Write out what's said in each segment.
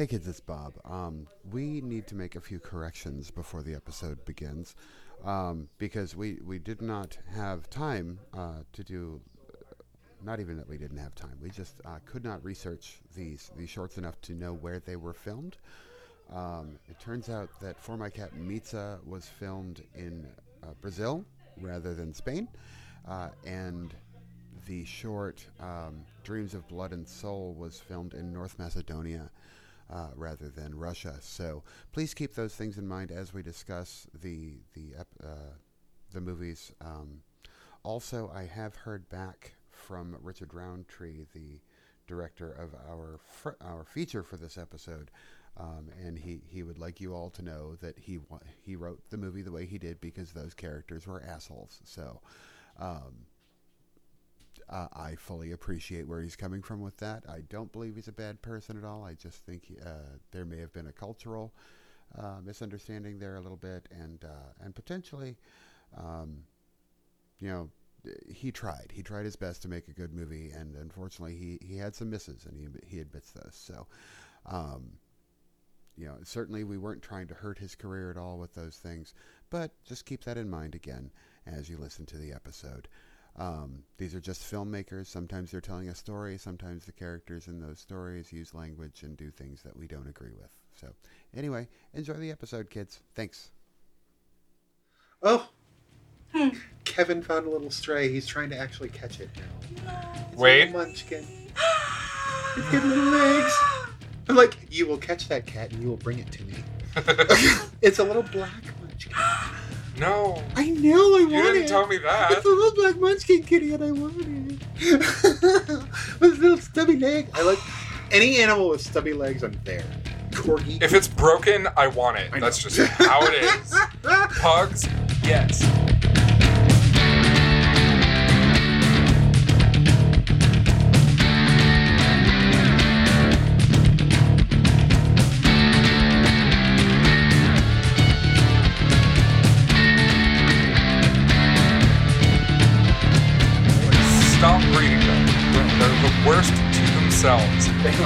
Hey kids, it's Bob. Um, we need to make a few corrections before the episode begins um, because we, we did not have time uh, to do. Not even that we didn't have time. We just uh, could not research these these shorts enough to know where they were filmed. Um, it turns out that For My Cat Mitza was filmed in uh, Brazil rather than Spain, uh, and the short um, Dreams of Blood and Soul was filmed in North Macedonia uh, rather than Russia. So please keep those things in mind as we discuss the the uh, the movies. Um, also, I have heard back from Richard Roundtree, the director of our fr- our feature for this episode. Um, and he, he would like you all to know that he wa- he wrote the movie the way he did because those characters were assholes. So, um, uh, I fully appreciate where he's coming from with that. I don't believe he's a bad person at all. I just think he, uh, there may have been a cultural uh, misunderstanding there a little bit, and uh, and potentially, um, you know, he tried. He tried his best to make a good movie, and unfortunately, he, he had some misses, and he he admits those. So. Um, you know, certainly we weren't trying to hurt his career at all with those things, but just keep that in mind again as you listen to the episode. Um, these are just filmmakers. Sometimes they're telling a story. Sometimes the characters in those stories use language and do things that we don't agree with. So, anyway, enjoy the episode, kids. Thanks. Oh, Kevin found a little stray. He's trying to actually catch it now. It's Wait. little munchkin. It's got little legs. I'm like, you will catch that cat and you will bring it to me. it's a little black munchkin. No. I know, I You want didn't it. tell me that. It's a little black munchkin kitty and I want it. with little stubby legs. I like any animal with stubby legs. I'm there. Corgi. If it's broken, I want it. I. That's just how it is. Pugs, yes.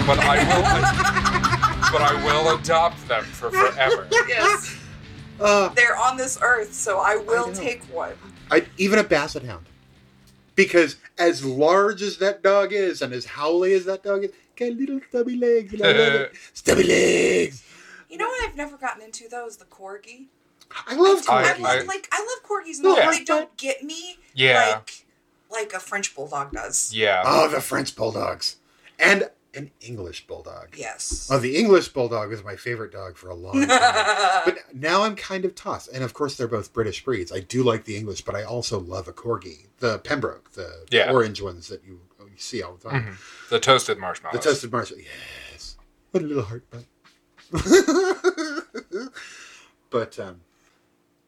But I will. but I will adopt them for forever. Yes, Uh, they're on this earth, so I will know. take one. I, even a basset hound. Because as large as that dog is and as howly as that dog is, got little stubby legs and I love it. Stubby legs. You know what I've never gotten into though is the corgi. I love I, I- corgis. love like I love corgis and all, Yeah. but they don't get me Yeah. like like a French bulldog does. Yeah. oh, the French bulldogs. And an English bulldog. Yes. Oh, the English bulldog was my favorite dog for a long time. but now I'm kind of tossed. And of course, they're both British breeds. I do like the English, but I also love a corgi, the Pembroke, the Yeah. orange ones that you, you see all the time. Mhm. The toasted marshmallows. The toasted marshmallow. Yes. What a little heart bite. but um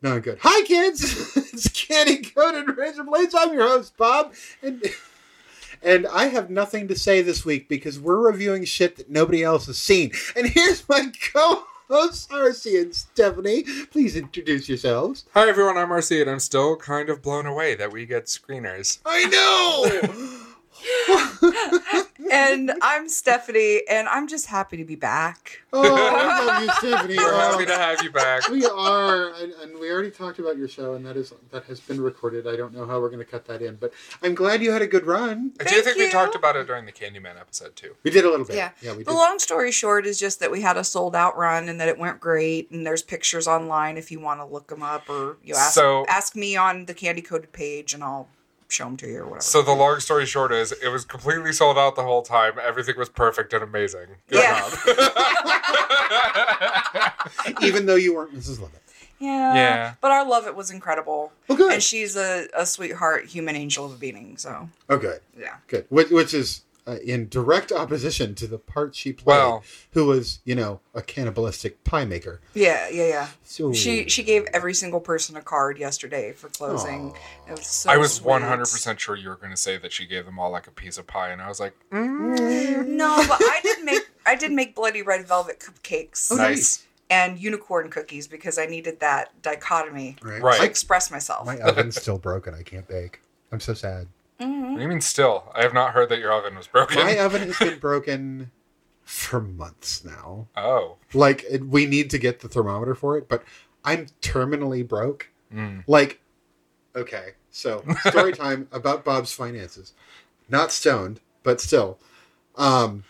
no good. Hi kids! it's Candy Coated Razor Blades. I'm your host, Bob. And and I have nothing to say this week because we're reviewing shit that nobody else has seen. And here's my co-hosts, Arcee and Stephanie. Please introduce yourselves. Hi everyone, I'm RC, and I'm still kind of blown away that we get screeners. I know! and I'm Stephanie, and I'm just happy to be back. oh, I love you, Stephanie. We're Oh. happy uh, to have you back. We are, and, and we already talked about your show, and that is that has been recorded. I don't know how we're going to cut that in, but I'm glad you had a good run. Thank I do Thank think we talked about it during the Candyman episode too. We did a little bit. Yeah. yeah, we The did. long story short is just that we had a sold out run and that it went great. And there's pictures online if you want to look them up or you ask So- ask me on the candy coated page and I'll show them to you or whatever. So the long story short is, it was completely sold out the whole time. Everything was perfect and amazing. Good Yeah. job. Even though you weren't Mrs. Lovett. yeah, Yeah. But our Lovett was incredible. Well, good. And she's a, a sweetheart, human angel of a being. So Oh, good, yeah. good. Which, which is uh, in direct opposition to the part she played, Well- who was, you know, a cannibalistic pie maker. Yeah, yeah, yeah. So She she gave every single person a card yesterday for closing. It was so I was one hundred percent sure you were going to say that she gave them all like a piece of pie, and I was like, No, but I did make I did make bloody red velvet cupcakes Oh, nice. and unicorn cookies because I needed that dichotomy right. Right. to I- express myself. my oven's still broken. I can't bake. I'm so sad. Mhm. What do you mean still? I have not heard that your oven was broken. My oven has been broken for months now. Oh. Like it, we need to get the thermometer for it, but I'm terminally broke. Mm. Like, okay, so story time about Bob's finances. Not stoned, but still. Um,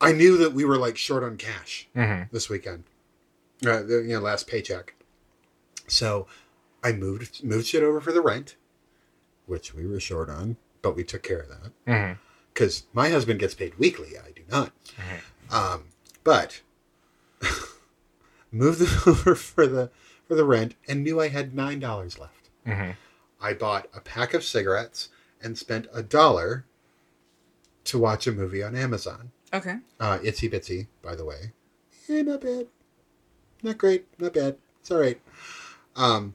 I knew that we were like short on cash hmm this weekend. Uh, the, you know, last paycheck. So I moved moved shit over for the rent, which we were short on, but we took care of that because my husband gets paid weekly. I do not. Um, but moved them over for the for the rent and knew I had nine dollars left. hmm I bought a pack of cigarettes and spent a dollar to watch a movie on Amazon. Okay. Uh, Itsy Bitsy, by the way. Yeah, not bad. Not great. Not bad. It's all right. Um,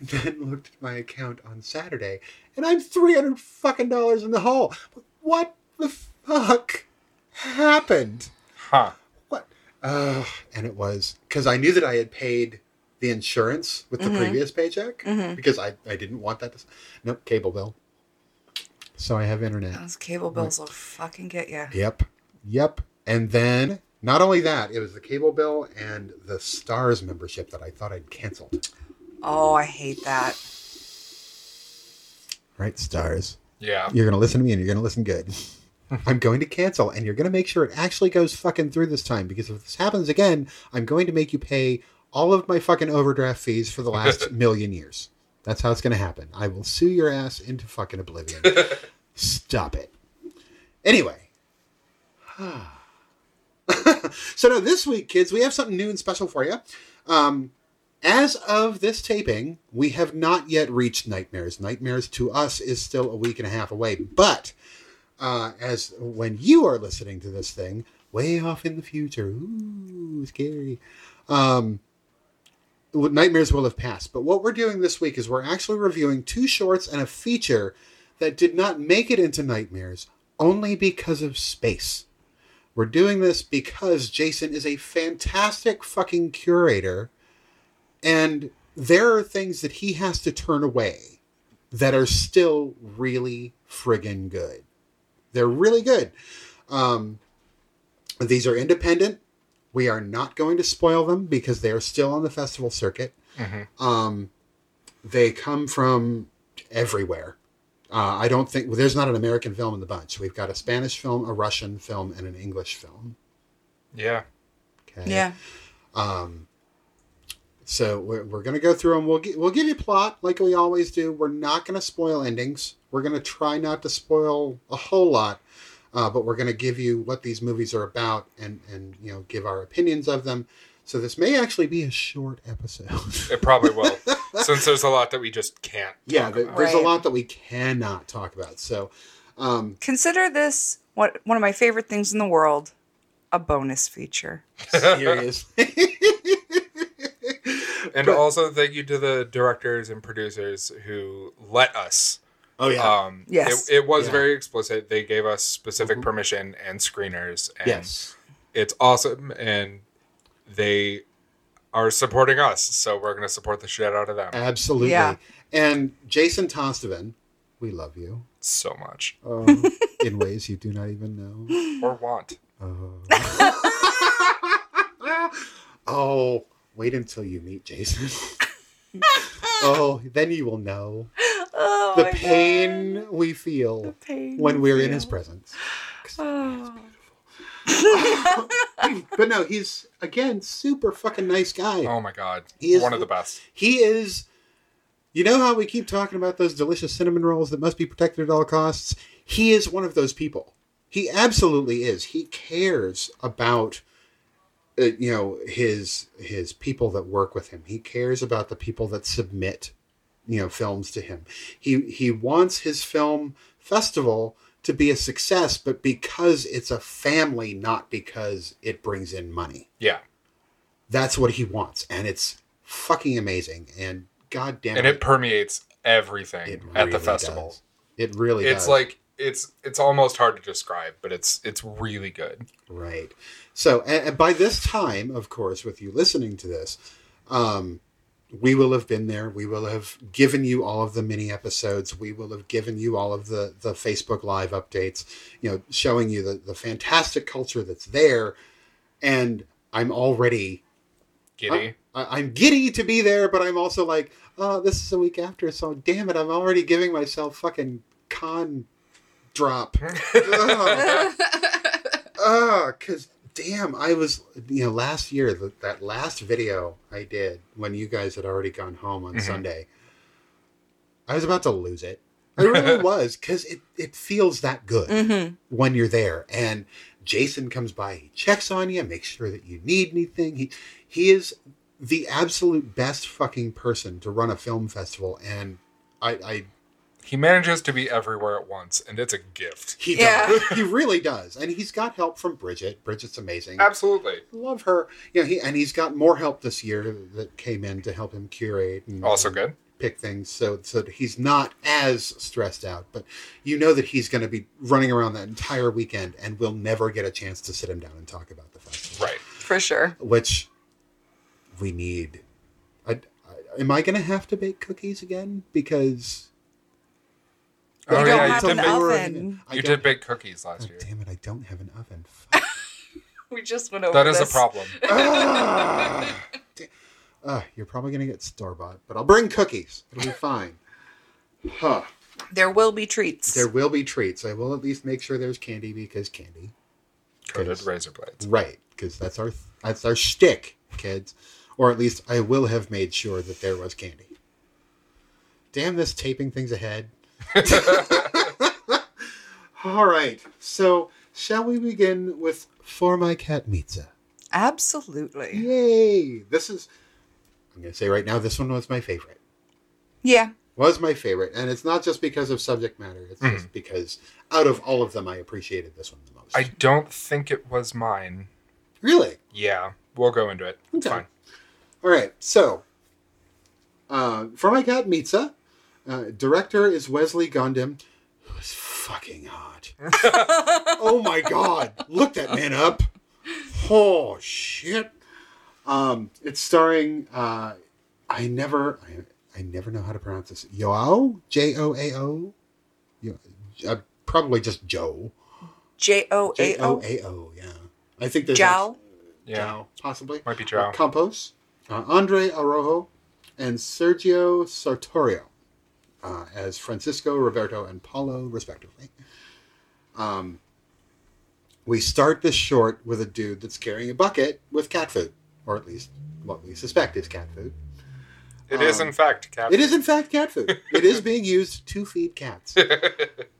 and then looked at my account on Saturday, and I'm three hundred fucking dollars in the hole. What the fuck happened? Huh. What? Uh, and it was because I knew that I had paid the insurance with the Mhm. previous paycheck Mhm. because I, I didn't want that to. s- Nope, cable bill. So I have internet. Those cable bills will fucking get you. Yep. Yep. And then not only that, it was the cable bill and the Starz membership that I thought I'd canceled. Oh, I hate that. Right, Starz. Yeah. You're going to listen to me and you're going to listen good. I'm going to cancel and you're going to make sure it actually goes fucking through this time because if this happens again, I'm going to make you pay all of my fucking overdraft fees for the last million years. That's how it's going to happen. I will sue your ass into fucking oblivion. Stop it. Anyway. so now this week, kids, we have something new and special for you. Um, as of this taping, we have not yet reached Nightmares. Nightmares to us is still a week and a half away. But uh, as when you are listening to this thing, way off in the future, ooh, scary. Um, Nightmares will have passed. But what we're doing this week is we're actually reviewing two shorts and a feature that did not make it into Nightmares only because of space. We're doing this because Jason is a fantastic fucking curator, and there are things that he has to turn away that are still really friggin' good. They're really good. Um, these are independent. We are not going to spoil them because they are still on the festival circuit. hmm Um, they come from everywhere. Uh, I don't think well, there's not an American film in the bunch. We've got a Spanish film, a Russian film, and an English film. Yeah. Okay. Yeah. Um, so we're, we're going to go through them. We'll gi- we'll give you plot like we always do. We're not going to spoil endings. We're going to try not to spoil a whole lot, uh, but we're going to give you what these movies are about and and you know give our opinions of them. So this may actually be a short episode. It probably will, since there's a lot that we just can't. yeah, talk there, about. there's a lot that we cannot talk about. So, um, Consider this what one of my favorite things in the world, a bonus feature. serious. And But- also thank you to the directors and producers who let us. oh yeah, Um, Yes. It, it was Yeah. very explicit. They gave us specific Mhm. permission and screeners. And yes, It's awesome, and they are supporting us, so we're gonna support the shit out of them absolutely. Yeah. And Jason Tostevin, we love you. so much uh, in ways you do not even know. or want. Uh, oh, wait until you meet Jason. oh, then you will know Oh, the pain God. we feel pain when we we're in his presence. Oh. but no, he's again super fucking nice guy. Oh my god, He is- one of the best. He is. You know how we keep talking about those delicious cinnamon rolls that must be protected at all costs? He is one of those people. He absolutely is. He cares about Uh, you know his his people that work with him. He cares about the people that submit you know films to him. He he wants his film festival to be a success, but because it's a family, not because it brings in money Yeah, that's what he wants and it's fucking amazing and god damn and it, it permeates everything it at the festival. does. it really It's does. like it's it's almost hard to describe, but it's it's really good. right so and, and by this time of course with you listening to this um we will have been there. We will have given you all of the mini episodes. We will have given you all of the the Facebook live updates, you know, showing you the, the fantastic culture that's there. And I'm already Giddy. I, I'm giddy to be there, but I'm also like, oh, this is a week after, so damn it, I'm already giving myself fucking con drop. Ugh. Ugh, cause damn, I was you know last year the, that last video I did when you guys had already gone home on Mhm. Sunday. I was about to lose it. I really was because it it feels that good Mm-hmm. when you're there and Jason comes by, he checks on you, makes sure that you need anything. He he is the absolute best fucking person to run a film festival and I, I he manages to be everywhere at once, and it's a gift. he Yeah. does. he really does. And he's got help from Bridget. Bridget's amazing. Absolutely. Love her. You know, he and he's got more help this year that came in to help him curate and Also good. pick things so so that he's not as stressed out. But you know that he's going to be running around that entire weekend, and we'll never get a chance to sit him down and talk about the festival. Right. For sure. Which we need. I, I, am I going to have to bake cookies again because you yeah, don't you have did an bake- oven. I You did bake cookies Oh, last year. damn it! I don't have an oven. We just went over That is a problem. ah, da- ah, you're probably gonna get store bought, but I'll bring cookies. It'll be fine. Huh. There will be treats. There will be treats. I will at least make sure there's candy because candy. Coated razor blades. Right, because that's our that's our shtick, kids. Or at least I will have made sure that there was candy. Damn this taping things ahead. All right, so shall we begin with For My Cat Mitza? Absolutely. Yay! This is, I'm going to say right now, this one was my favorite. Yeah. Was my favorite. And it's not just because of subject matter, it's just because out of all of them, I appreciated this one the most. I don't think it was mine. really? Yeah, we'll go into it. It's Okay. fine. All right, so uh, For My Cat Mitza, uh, director is Wesley Gondim, who is fucking hot. oh my god, look that man up. Oh shit. Um, it's starring uh, I never I, I never know how to pronounce this. Joao? J O A O? Yo- Uh, probably just Joe. J O J A O O. A O, yeah. I think there's Jow. Yeah, Jow, possibly. might be Uh, Campos, uh, Andre Arojo, and Sergio Sartorio uh, as Francisco, Roberto, and Paulo, respectively. Um, we start this short with a dude that's carrying a bucket with cat food, or at least what we suspect is cat food. It is um, in fact cat. Food. It is, in fact, cat food. it is being used to feed cats.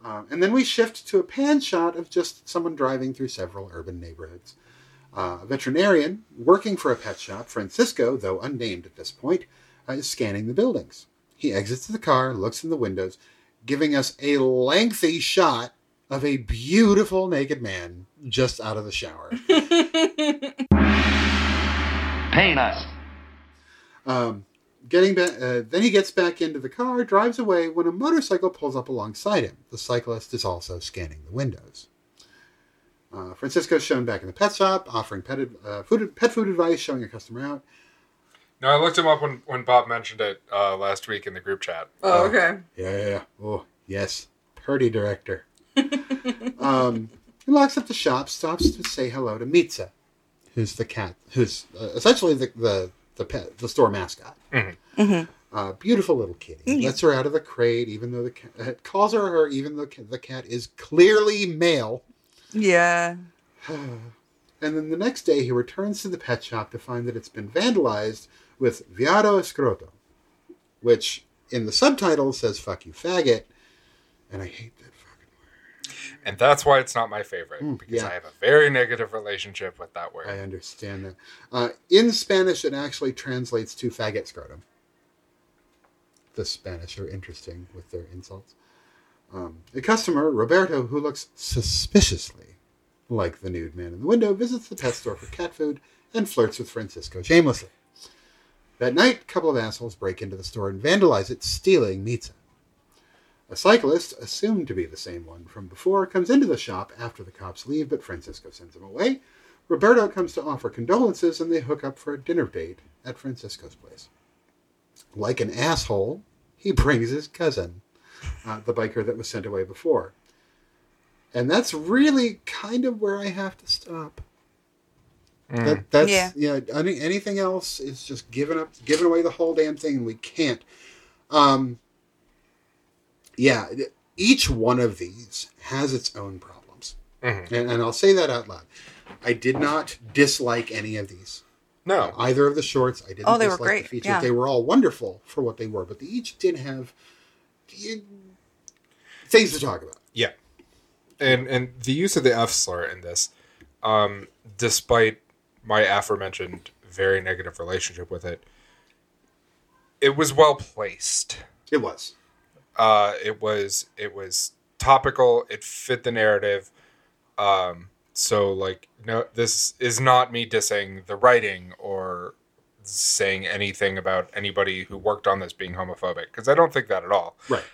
Um, and then we shift to a pan shot of just someone driving through several urban neighborhoods. Uh, a veterinarian working for a pet shop, Francisco, though unnamed at this point, uh, is scanning the buildings. He exits the car, looks in the windows, giving us a lengthy shot of a beautiful naked man just out of the shower. Pain us. Um, getting back, uh, then he gets back into the car, drives away when a motorcycle pulls up alongside him. The cyclist is also scanning the windows. Uh, is shown back in the pet shop, offering pet, uh, food, pet food advice, showing a customer out. No, I looked him up when, when Bob mentioned it uh, last week in the group chat. Oh, okay. Yeah, yeah, yeah. Oh, yes. Purdy director. um, he locks up the shop, stops to say hello to Mitza, who's the cat, who's uh, essentially the, the, the pet, the store mascot. Mhm. Uh, beautiful little kitty. Yeah. Lets her out of the crate, even though the cat uh, calls her her, even though the cat is clearly male. Yeah. And then the next day, he returns to the pet shop to find that it's been vandalized with Viado Escroto, which in the subtitle says "fuck you, faggot," and I hate that fucking word. And that's why it's not my favorite, Mm, because yeah. I have a very negative relationship with that word. I understand that. Uh, in Spanish, it actually translates to faggot scrotum. The Spanish are interesting with their insults. Um, a customer, Roberto, who looks suspiciously like the nude man in the window, visits the pet store for cat food and flirts with Francisco shamelessly. That night, a couple of assholes break into the store and vandalize it, stealing Mitza. A cyclist, assumed to be the same one from before, comes into the shop after the cops leave, but Francisco sends him away. Roberto comes to offer condolences and they hook up for a dinner date at Francisco's place. like an asshole, he brings his cousin, uh, the biker that was sent away before. And that's really kind of where I have to stop. That, that's Yeah. yeah. any, anything else is just giving up, giving away the whole damn thing. and We can't. Um, yeah, each one of these has its own problems, Mhm. and, and I'll say that out loud. I did not dislike any of these. No. Either of the shorts, I didn't Oh, they were dislike great, the features. yeah. They were all wonderful for what they were, but they each did have eh, things to talk about. Yeah. And and the use of the F slur in this, um, despite my aforementioned very negative relationship with it, it was well placed. It was. Uh, it was it was topical. It fit the narrative. Um, so like no, this is not me dissing the writing or saying anything about anybody who worked on this being homophobic because I don't think that at all. Right.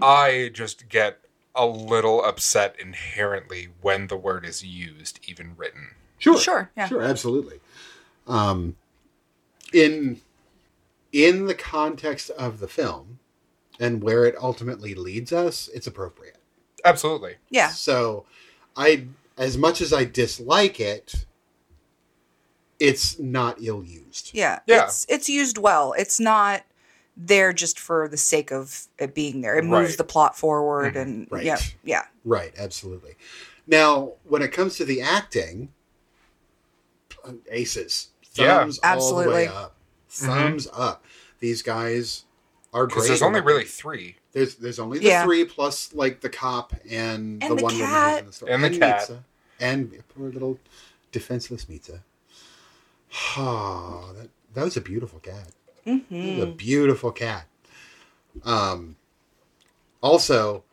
I just get a little upset inherently when the word is used, even written. Sure. Sure, yeah. Sure, absolutely. Um, in in the context of the film and where it ultimately leads us, it's appropriate. Absolutely. Yeah. So, I as much as I dislike it, it's not ill used. Yeah. Yeah. It's it's used well. It's not there just for the sake of it being there. It moves Right. the plot forward and Right. yeah. Yeah. Right, absolutely. Now, when it comes to the acting, aces. Yeah. Thumbs all the way Absolutely. up. Thumbs up. These guys are great. Because there's only really three. There's there's only the Yeah. three plus like the cop and, And the, the one woman who's cat. in the store. And the cat. Mitza. and poor little defenseless Mitza. Ah, that that was a beautiful cat. That was a beautiful cat. Um, also,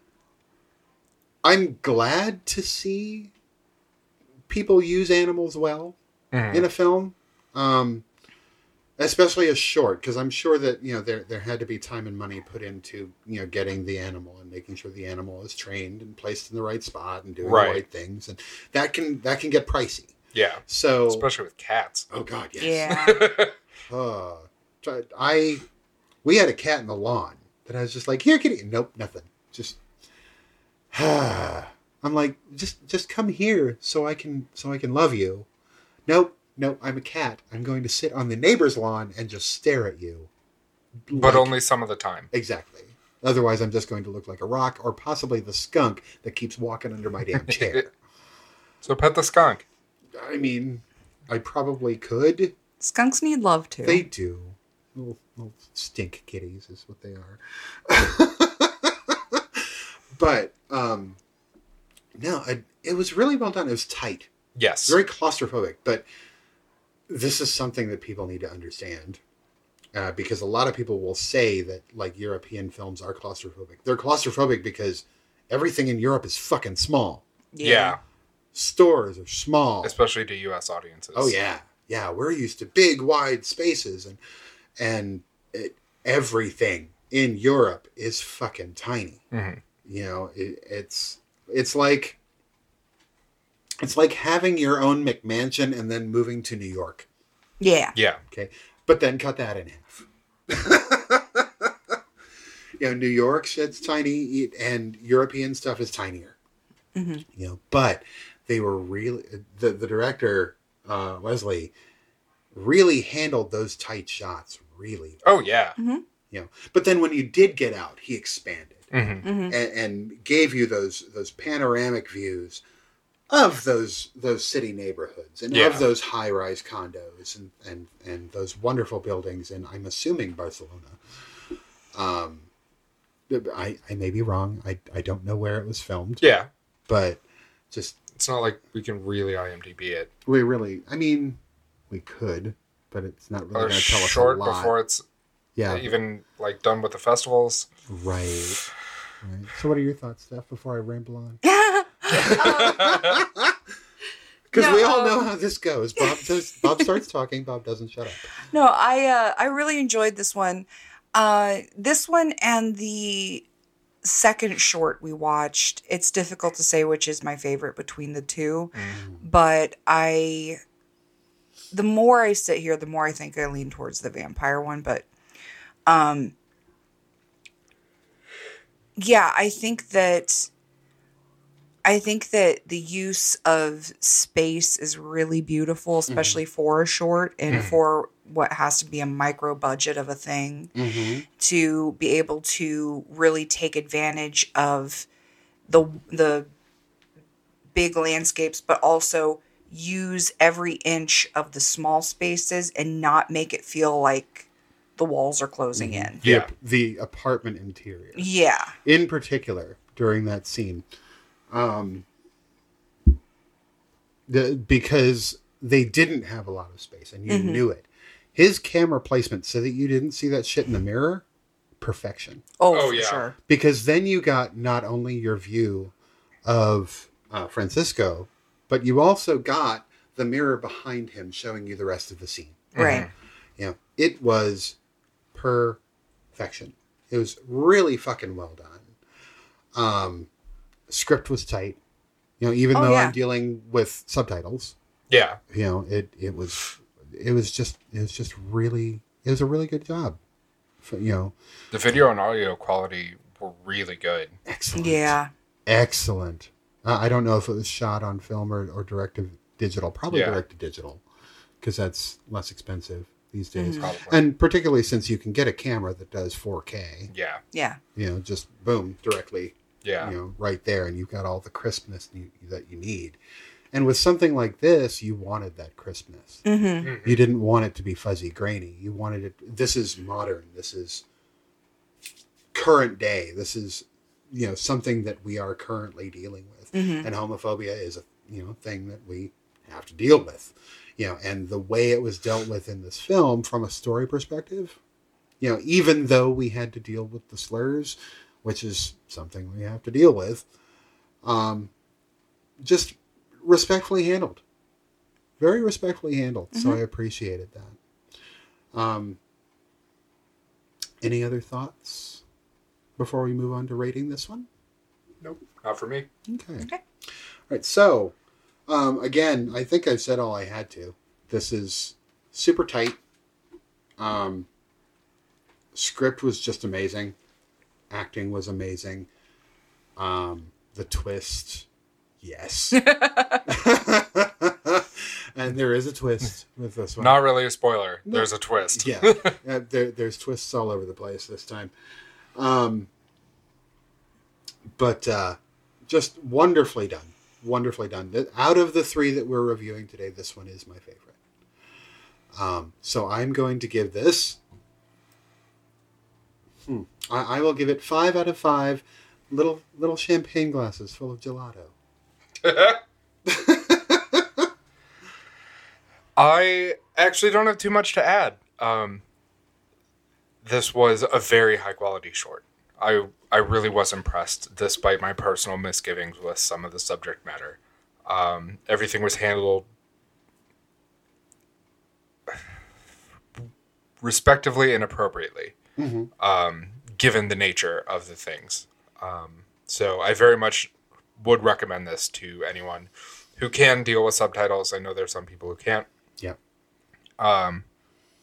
I'm glad to see people use animals well Mhm. in a film, um, especially a short, because I'm sure that you know there there had to be time and money put into you know getting the animal and making sure the animal is trained and placed in the right spot and doing Right. the right things, and that can that can get pricey. Yeah. So, Especially with cats. oh god, yes. Yeah. Uh, I we had a cat in the lawn that I was just like, here, kitty. Nope, nothing. Just I'm like, just just come here so I can so I can love you. Nope, nope. I'm a cat. I'm going to sit on the neighbor's lawn and just stare at you. but Like- only some of the time. exactly. Otherwise, I'm just going to look like a rock or possibly the skunk that keeps walking under my damn chair. So pet the skunk. I mean, I probably could. Skunks need love too. They do. Little, little stink kitties is what they are. but um, no, I, it was really well done. It was tight, Yes. very claustrophobic. But this is something that people need to understand uh, because a lot of people will say that like European films are claustrophobic. They're claustrophobic because everything in Europe is fucking small. yeah. Stores are small. Especially to U.S. audiences. Oh yeah, yeah. We're used to big, wide spaces, and and it, everything in Europe is fucking tiny. Mhm. You know, it, it's it's like it's like having your own McMansion and then moving to New York. Yeah. Yeah. Okay, but then cut that in half. you know, New York shit's tiny, and European stuff is tinier. Mhm. You know, but they were really the the director uh, Leslie really handled those tight shots really. well, Oh yeah. You know, but then when you did get out, he expanded hmm hmm and, and gave you those those panoramic views of those those city neighborhoods and Yeah. of those high rise condos and, and and those wonderful buildings in I'm assuming Barcelona. Um, I I may be wrong. I I don't know where it was filmed, Yeah. but just It's not like we can really IMDb it. we really I mean we could, but it's not really Or going to tell us a short lot. before it's yeah, even like done with the festivals. right. Right. So, what are your thoughts, Steph? Before I ramble on. Um, Because we No, all know um, how this goes. Bob says, Bob starts talking. Bob doesn't shut up. No, I uh, I really enjoyed this one. Uh, this one and the second short we watched. It's difficult to say which is my favorite between the two, but I. The more I sit here, the more I think I lean towards the vampire one. But Um, yeah, I think that I think that the use of space is really beautiful, mm-hmm. especially for a short and mm-hmm. for what has to be a micro budget of a thing Mm-hmm. to be able to really take advantage of the the big landscapes but also use every inch of the small spaces and not make it feel like the walls are closing mm-hmm. in. The, Yeah. the apartment interior. Yeah. in particular during that scene um the, because they didn't have a lot of space and you Mm-hmm. knew it his camera placement so that you didn't see that shit in the mirror perfection Oh, Oh, yeah. sure. because then you got not only your view of uh, francisco but you also got the mirror behind him showing you the rest of the scene Right. you know, it was perfection. It was really fucking well done. Um, script was tight. You know, even Oh, though yeah. I'm dealing with subtitles, Yeah. you know, it it was it was just it was just really it was a really good job. For, you know, The video and audio quality were really good. excellent. Yeah. excellent. Uh, I don't know if it was shot on film or, or direct to digital. Probably Yeah. direct to digital because that's less expensive these days. Probably. And particularly since you can get a camera that does 4K, Yeah. Yeah. you know, just boom, directly, Yeah. you know, right there, and you've got all the crispness you, that you need. And with something like this, you wanted that crispness. Mm-hmm. You didn't want it to be fuzzy, grainy. You wanted it. This is modern. This is current day. This is, you know, something that we are currently dealing with. Mm-hmm. And homophobia is a you know thing that we have to deal with. You know, and the way it was dealt with in this film, from a story perspective, you know, even though we had to deal with the slurs, which is something we have to deal with, um, just respectfully handled, very respectfully handled. So I appreciated that. Um, any other thoughts before we move on to rating this one? Nope. Not for me. Okay. Okay. All right. So, um, again, I think I've said all I had to. This is super tight. Um, script was just amazing. Acting was amazing. Um, the twist, yes. and there is a twist with this one. Not really a spoiler. There's a twist. Yeah, uh, there, there's twists all over the place this time. Um, but uh, just wonderfully done. Wonderfully done. Out of the three that we're reviewing today, this one is my favorite. Um, so I'm going to give this. Hmm, I, I will give it five out of five. Little little champagne glasses full of gelato. I actually don't have too much to add. Um, this was a very high quality short. I I really was impressed, despite my personal misgivings with some of the subject matter. Um, everything was handled respectively and appropriately, um, given the nature of the things. Um, so I very much would recommend this to anyone who can deal with subtitles. I know there's some people who can't Yeah. Um,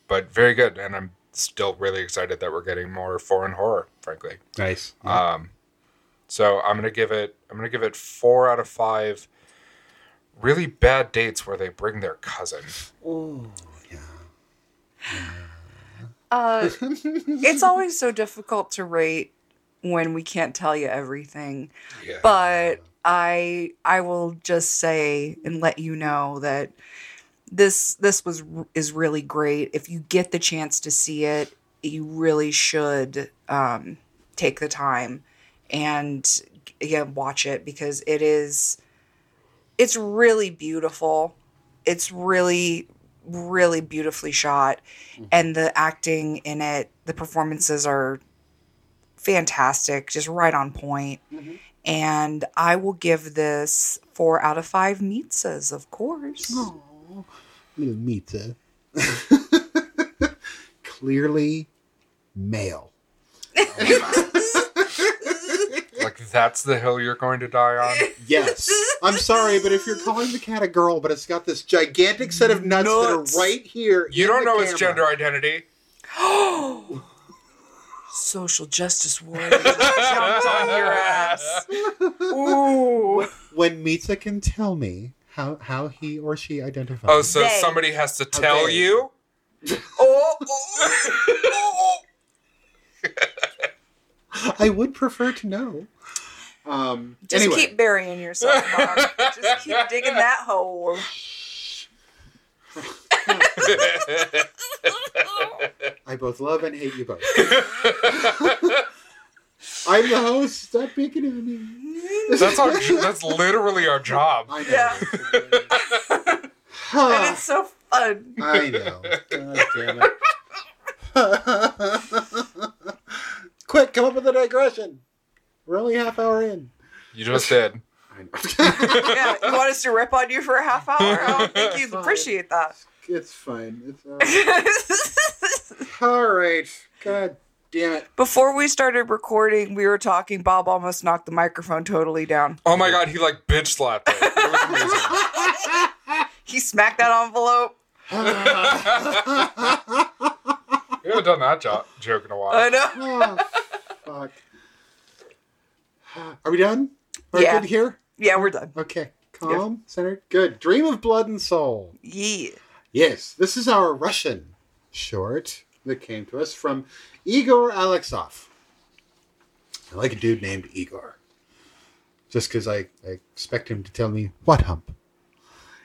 but very good. And I'm still really excited that we're getting more foreign horror, frankly. Nice. Um, so I'm gonna give it. I'm gonna give it four out of five. Really bad dates where they bring their cousin. oh, yeah. Uh, it's always so difficult to rate when we can't tell you everything. Yeah. But I I will just say and let you know that this this was is really great. If you get the chance to see it, you really should um, take the time and yeah watch it because it is it's really beautiful. It's really really beautifully shot mm-hmm. and the acting in it, the performances are fantastic, just right on point. Mm-hmm. And I will give this four out of five mitzas, of course. Little Mita. Clearly male. like that's the hill you're going to die on. Yes. I'm sorry, but if you're calling the cat a girl, but it's got this gigantic set of nuts, Nuts. that are right here. You in don't the know its camera. gender identity. Social justice warrior jumped on your ass. Ooh. When Mitza can tell me how how he or she identifies. Oh, so They. somebody has to tell they. you? Oh, oh, oh, oh, oh. I would prefer to know. Um, Just anyway, keep burying yourself, Mom. Just keep digging that hole. I both love and hate you both. I'm the host. Stop picking on me. That's our. That's literally our job. I know. Yeah. and it's so fun. I know. God damn it. Quick, come up with a digression. We're only half hour in. You just did. Yeah, you want us to rip on you for a half hour? I don't think you'd Fine. appreciate that. it's fine. It's all right. all right. God damn it. Before we started recording, we were talking. Bob almost knocked the microphone totally down. Oh my god, he like bitch slapped it. It was amazing. He smacked that envelope. We haven't done that jo- joke in a while. I know. oh, fuck. Are we done? Are Yeah. we good here? Yeah, we're done. Okay. Calm, centered. Good. Dream of Blood and Soul. Yeah. Yes, this is our Russian short that came to us from Igor Alexov. I like a dude named Igor. Just because I, I expect him to tell me what hump.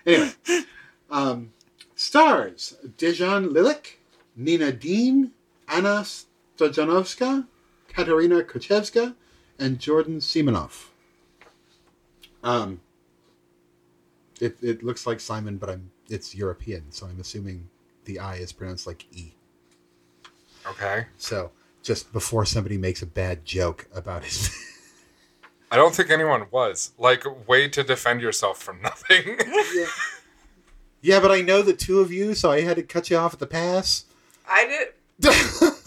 Anyway, um, stars Dejan Lilik, Nina Dean, Anna Stojanovska, Katerina Kochevska, and Jordan Simonov. Um, it, it looks like Simon, but I'm it's European, so I'm assuming the I is pronounced like E. Okay. So just before somebody makes a bad joke about his I don't think anyone was. Like, way to defend yourself from nothing. Yeah, but I know the two of you, so I had to cut you off at the pass. I didn't.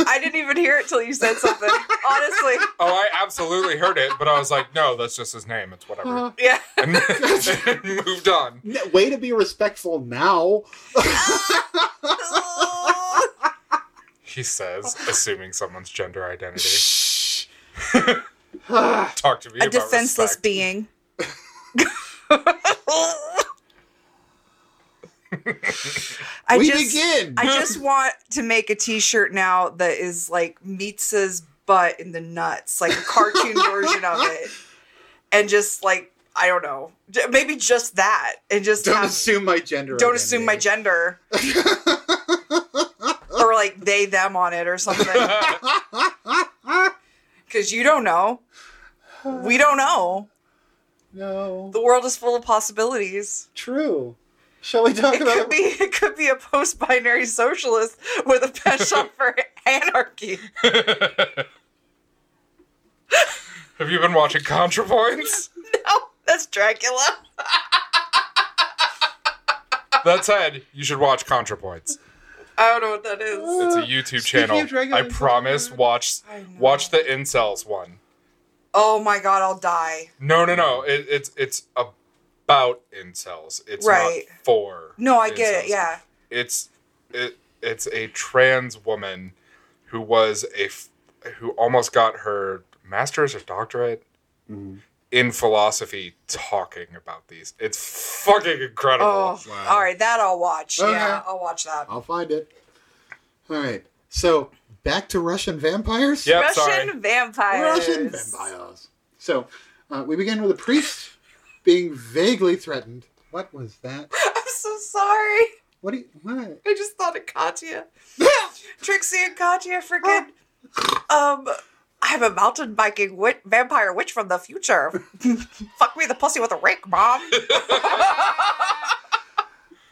I didn't even hear it till you said something. Honestly. oh, I absolutely heard it, but I was like, no, that's just his name. It's whatever. Yeah. And, and moved on. Way to be respectful now. He says, assuming someone's gender identity. Shh. Talk to me a about defenseless respect. being. I we just, begin. I just want to make a T-shirt now that is like Mitza's butt in the nuts, like a cartoon version of it, and just like I don't know, maybe just that, and just don't have, assume my gender. don't assume my gender, or like they them on it or something, because you don't know, we don't know. No. The world is full of possibilities. True. Shall we talk about? It about could be it could be a post-binary socialist with a penchant for anarchy. Have you been watching ContraPoints? No, that's Dracula. That said, you should watch ContraPoints. I don't know what that is. It's a YouTube Speaking channel. of I promise. ContraPoints- Watch I watch the incels one. Oh my god, I'll die. No, no, no. It, it's it's about incels. It's Right. not for. No, I get it. Yeah. It's it it's a trans woman who was a f- who almost got her master's or doctorate Mm-hmm. in philosophy talking about these. It's fucking incredible. Oh, Wow. all right. That I'll watch. Okay. Yeah, I'll watch that. I'll find it. All right. So back to Russian vampires. Yep, Russian sorry. vampires. Russian vampires. So uh, we begin with a priest being vaguely threatened. What was that? I'm so sorry. What do you? What? I just thought of Katya. Trixie and Katya freaking. Um, I'm a mountain biking witch, vampire witch from the future. Fuck me the pussy with a rake, mom.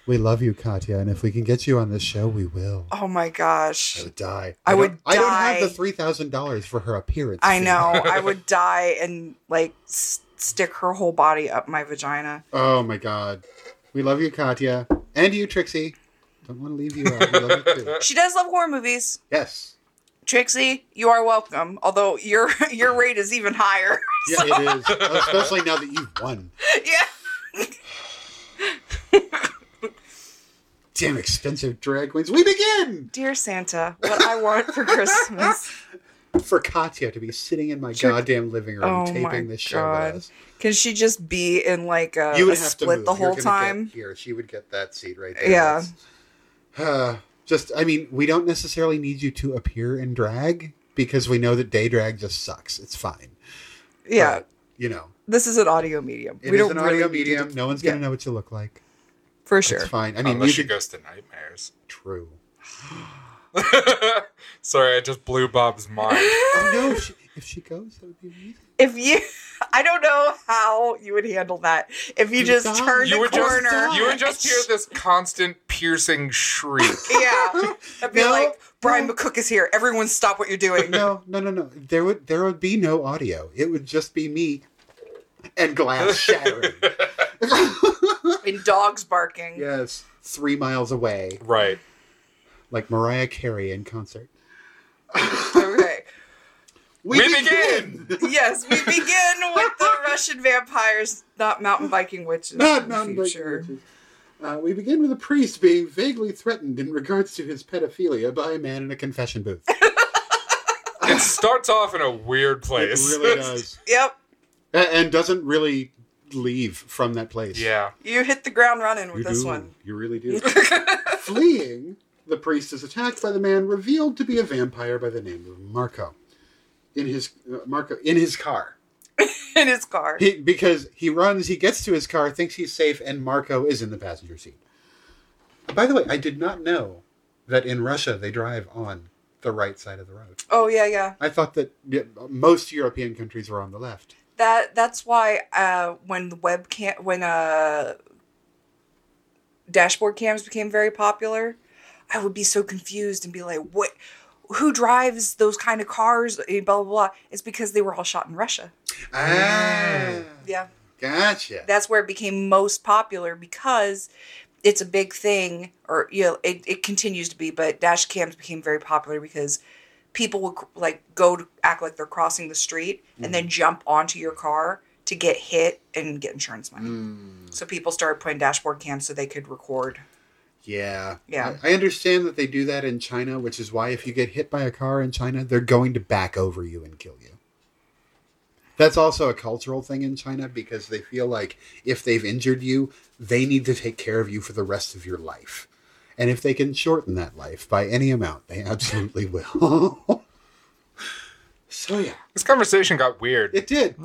We love you, Katya, and if we can get you on this show, we will. oh my gosh. I would die. I don't- would I don't have the three thousand dollars for her appearance. I know. I would die and like s- stick her whole body up my vagina. Oh my god. We love you, Katya, and you, Trixie. Don't want to leave you out. We love you too. She does love horror movies. Yes. Trixie, you are welcome. Although your your rate is even higher. Yeah, it is. Especially now that you've won. yeah. Damn expensive drag queens. We begin. Dear Santa, what I want for Christmas for Katya to be sitting in my Sure. goddamn living room Oh taping this show God. with us. Can she just be in like a, You a would have to split move. the You're whole time? Get here, she would get that seat right there. Yeah. Uh, just, I mean, we don't necessarily need you to appear in drag because we know that day drag just sucks. It's fine. Yeah. But, you know, this is an audio medium. it we is don't an audio really need to medium. do- no one's going to yeah, know what you look like. for sure. It's fine. I mean, Unless you she goes to nightmares. true. Sorry, I just blew Bob's mind. Oh no! If she, if she goes, that would be amazing. If you, I don't know how you would handle that. If you just Dog. turned You a would just corner, you would just hear this constant piercing shriek. yeah, I'd be No, like, Brian no. McCook is here. Everyone, stop what you're doing. No, no, no, no. There would there would be no audio. It would just be me and glass shattering. And dogs barking. yes, three miles away, Right. like Mariah Carey in concert. Okay. We begin! Yes, we begin with the Russian vampires, not mountain biking witches. Not mountain biking witches. Uh, we begin with a priest being vaguely threatened in regards to his pedophilia by a man in a confession booth. It starts off in a weird place. It really does, Yep, A- and doesn't really leave from that place. yeah. you hit the ground running with You this do. one. You really do. Fleeing, the priest is attacked by the man revealed to be a vampire by the name of Marco. In his uh, Marco in his car. in his car. He, because he runs, he gets to his car, thinks he's safe, and Marco is in the passenger seat. By the way, I did not know that in Russia they drive on the right side of the road. Oh yeah, yeah. I thought that most European countries were on the left. That that's why uh, when the webcam when uh, dashboard cams became very popular, I would be so confused and be like, "What? Who drives those kind of cars?" Eh, Blah blah blah. It's because they were all shot in Russia. Ah, Yeah, gotcha. that's where it became most popular because it's a big thing, or you know, it, it continues to be. But dash cams became very popular because people would like go to act like they're crossing the street and then jump onto your car to get hit and get insurance money. So people started putting dashboard cams so they could record. Yeah. Yeah. I I understand that they do that in China, which is why if you get hit by a car in China, they're going to back over you and kill you. That's also a cultural thing in China because they feel like if they've injured you, they need to take care of you for the rest of your life. And if they can shorten that life by any amount, they absolutely will. so, yeah, This conversation got weird. it did.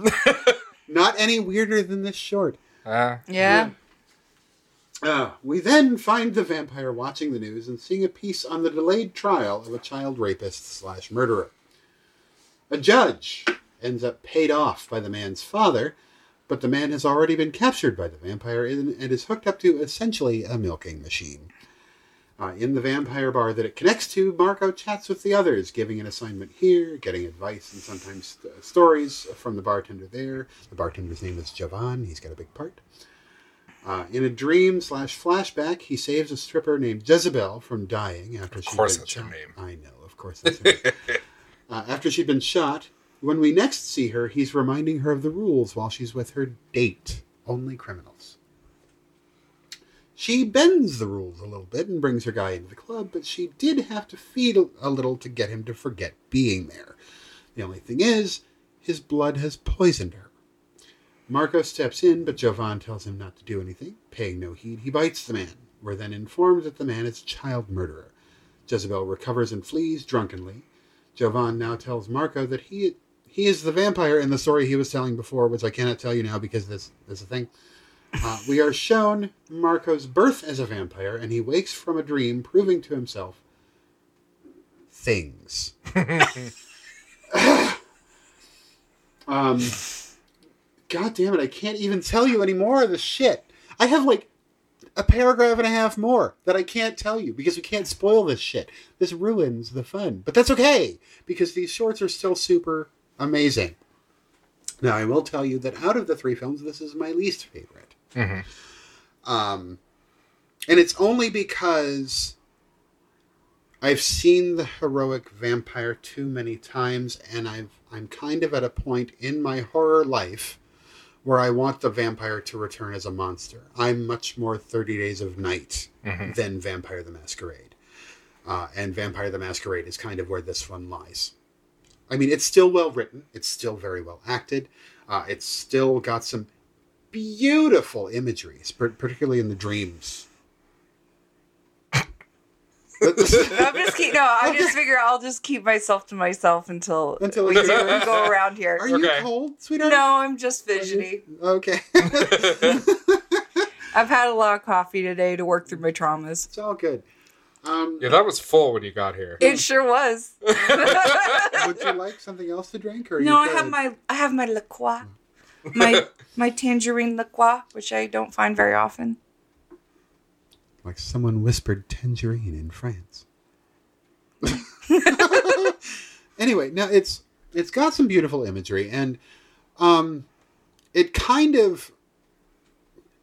Not any weirder than this short. Uh, Yeah. Uh, we then find the vampire watching the news and seeing a piece on the delayed trial of a child rapist slash murderer. A judge ends up paid off by the man's father, but the man has already been captured by the vampire and, is hooked up to essentially a milking machine. Uh, in the vampire bar that it connects to, Marco chats with the others, giving an assignment here, getting advice and sometimes uh, stories from the bartender there. The bartender's name is Javan. He's got a big part. Uh, in a dream slash flashback, he saves a stripper named Jezebel from dying after she'd course been that's her shot. name. I know, of course that's her name. Uh, after she'd been shot, when we next see her, he's reminding her of the rules while she's with her date. Only criminals. She bends the rules a little bit and brings her guy into the club, but she did have to feed a little to get him to forget being there. The only thing is, his blood has poisoned her. Marco steps in, but Jovan tells him not to do anything. Paying no heed, he bites the man. We're then informed that the man is a child murderer. Jezebel recovers and flees drunkenly. Jovan now tells Marco that he he is the vampire in the story he was telling before, which I cannot tell you now because this, this is a thing. Uh, we are shown Marco's birth as a vampire, and he wakes from a dream, proving to himself things. um, God damn it, I can't even tell you any more of this shit. I have like a paragraph and a half more that I can't tell you because we can't spoil this shit. This ruins the fun. But that's okay because these shorts are still super amazing. Now, I will tell you that out of the three films, this is my least favorite. Um, and it's only because I've seen the heroic vampire too many times, and I've I'm kind of at a point in my horror life where I want the vampire to return as a monster. I'm much more Thirty Days of Night than Vampire the Masquerade, uh, and Vampire the Masquerade is kind of where this one lies. I mean, it's still well written. It's still very well acted. Uh, it's still got some beautiful imagery, particularly in the dreams. I'm just keep no. I just figure I'll just keep myself to myself until Until we we do do- go around here. Are you Okay. cold, sweetheart? No, I'm just fidgety. Okay. I've had a lot of coffee today to work through my traumas. it's all good. Um, Yeah, that was full when you got here. It sure was. would you like something else to drink? Or are no, I have my I have my La Croix, my my tangerine La Croix, which I don't find very often. Like someone whispered tangerine in France. anyway, now it's it's got some beautiful imagery and um it kind of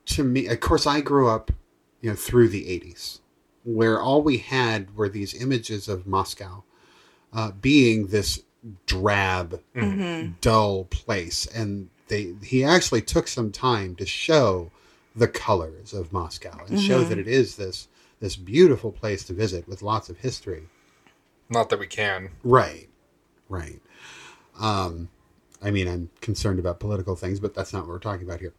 to me of course I grew up, you know, through the 80s where all we had were these images of Moscow uh, being this drab, dull place and they he actually took some time to show the colors of Moscow and show that it is this this beautiful place to visit with lots of history. Not that we can. Right. Right. Um I mean I'm concerned about political things, but that's not what we're talking about here.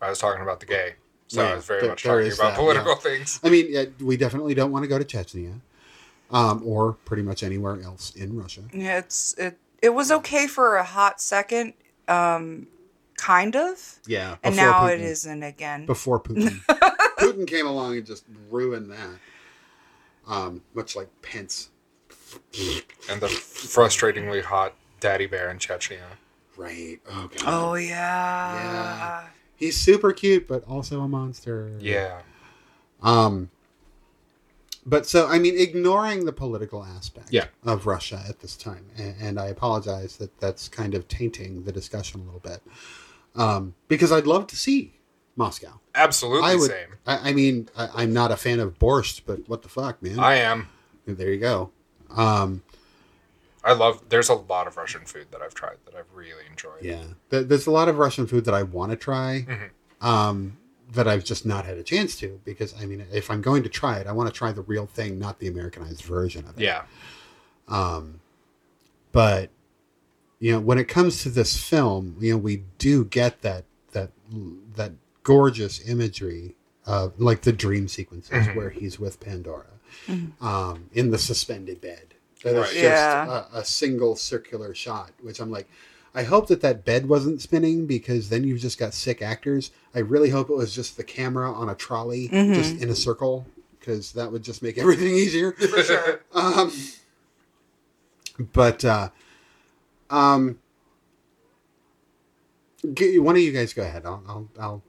I was talking about the gay. So Yeah, I was very there- much there talking about that, political yeah. things. I mean, yeah, we definitely don't want to go to Chechnya. Um, or pretty much anywhere else in Russia. Yeah, it's it it was okay for a hot second, um, kind of, Yeah. and now it Putin- isn't again. before Putin. Putin came along and just ruined that. Um, much like Pence. And the frustratingly hot daddy bear in Chechnya. Right. Oh god. Oh yeah. Yeah. He's super cute, but also a monster. Yeah. Um, but so I mean, ignoring the political aspect Yeah. of Russia at this time, and, and I apologize that that's kind of tainting the discussion a little bit, um, because I'd love to see Moscow. Absolutely I would. same. I, I mean, I, I'm not a fan of borscht, but what the fuck, man? I am. there you go. Um, I love there's a lot of Russian food that I've tried that I've really enjoyed. yeah, there's a lot of Russian food that I want to try. Um, that I've just not had a chance to because I mean, if I'm going to try it, I want to try the real thing, not the Americanized version of it. Yeah. Um, but you know when it comes to this film you know we do get that that that gorgeous imagery uh, like the dream sequences where he's with pandora um, in the suspended bed that is Right. just Yeah. a, a single circular shot which i'm like i hope that that bed wasn't spinning because then you've just got sick actors i really hope it was just the camera on a trolley just in a circle because that would just make everything easier For sure. um, but uh, um, g- one of you guys go ahead. I'll, I'll, I'll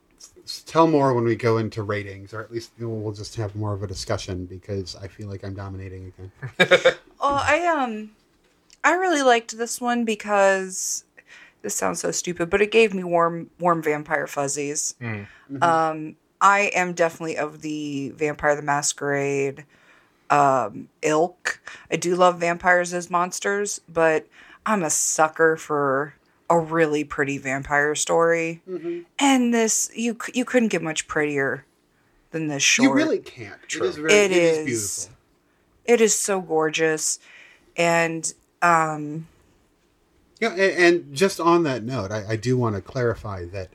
tell more when we go into ratings, or at least we'll just have more of a discussion because I feel like I'm dominating again. Oh, I um, I really liked this one because this sounds so stupid, but it gave me warm, warm vampire fuzzies. Um, I am definitely of the Vampire the Masquerade um, ilk. I do love vampires as monsters, but I'm a sucker for a really pretty vampire story. And this, you you couldn't get much prettier than this short. You really can't. True. It is very. It it is. is. beautiful. It is so gorgeous, and um, Yeah, and, and just on that note, I, I do want to clarify that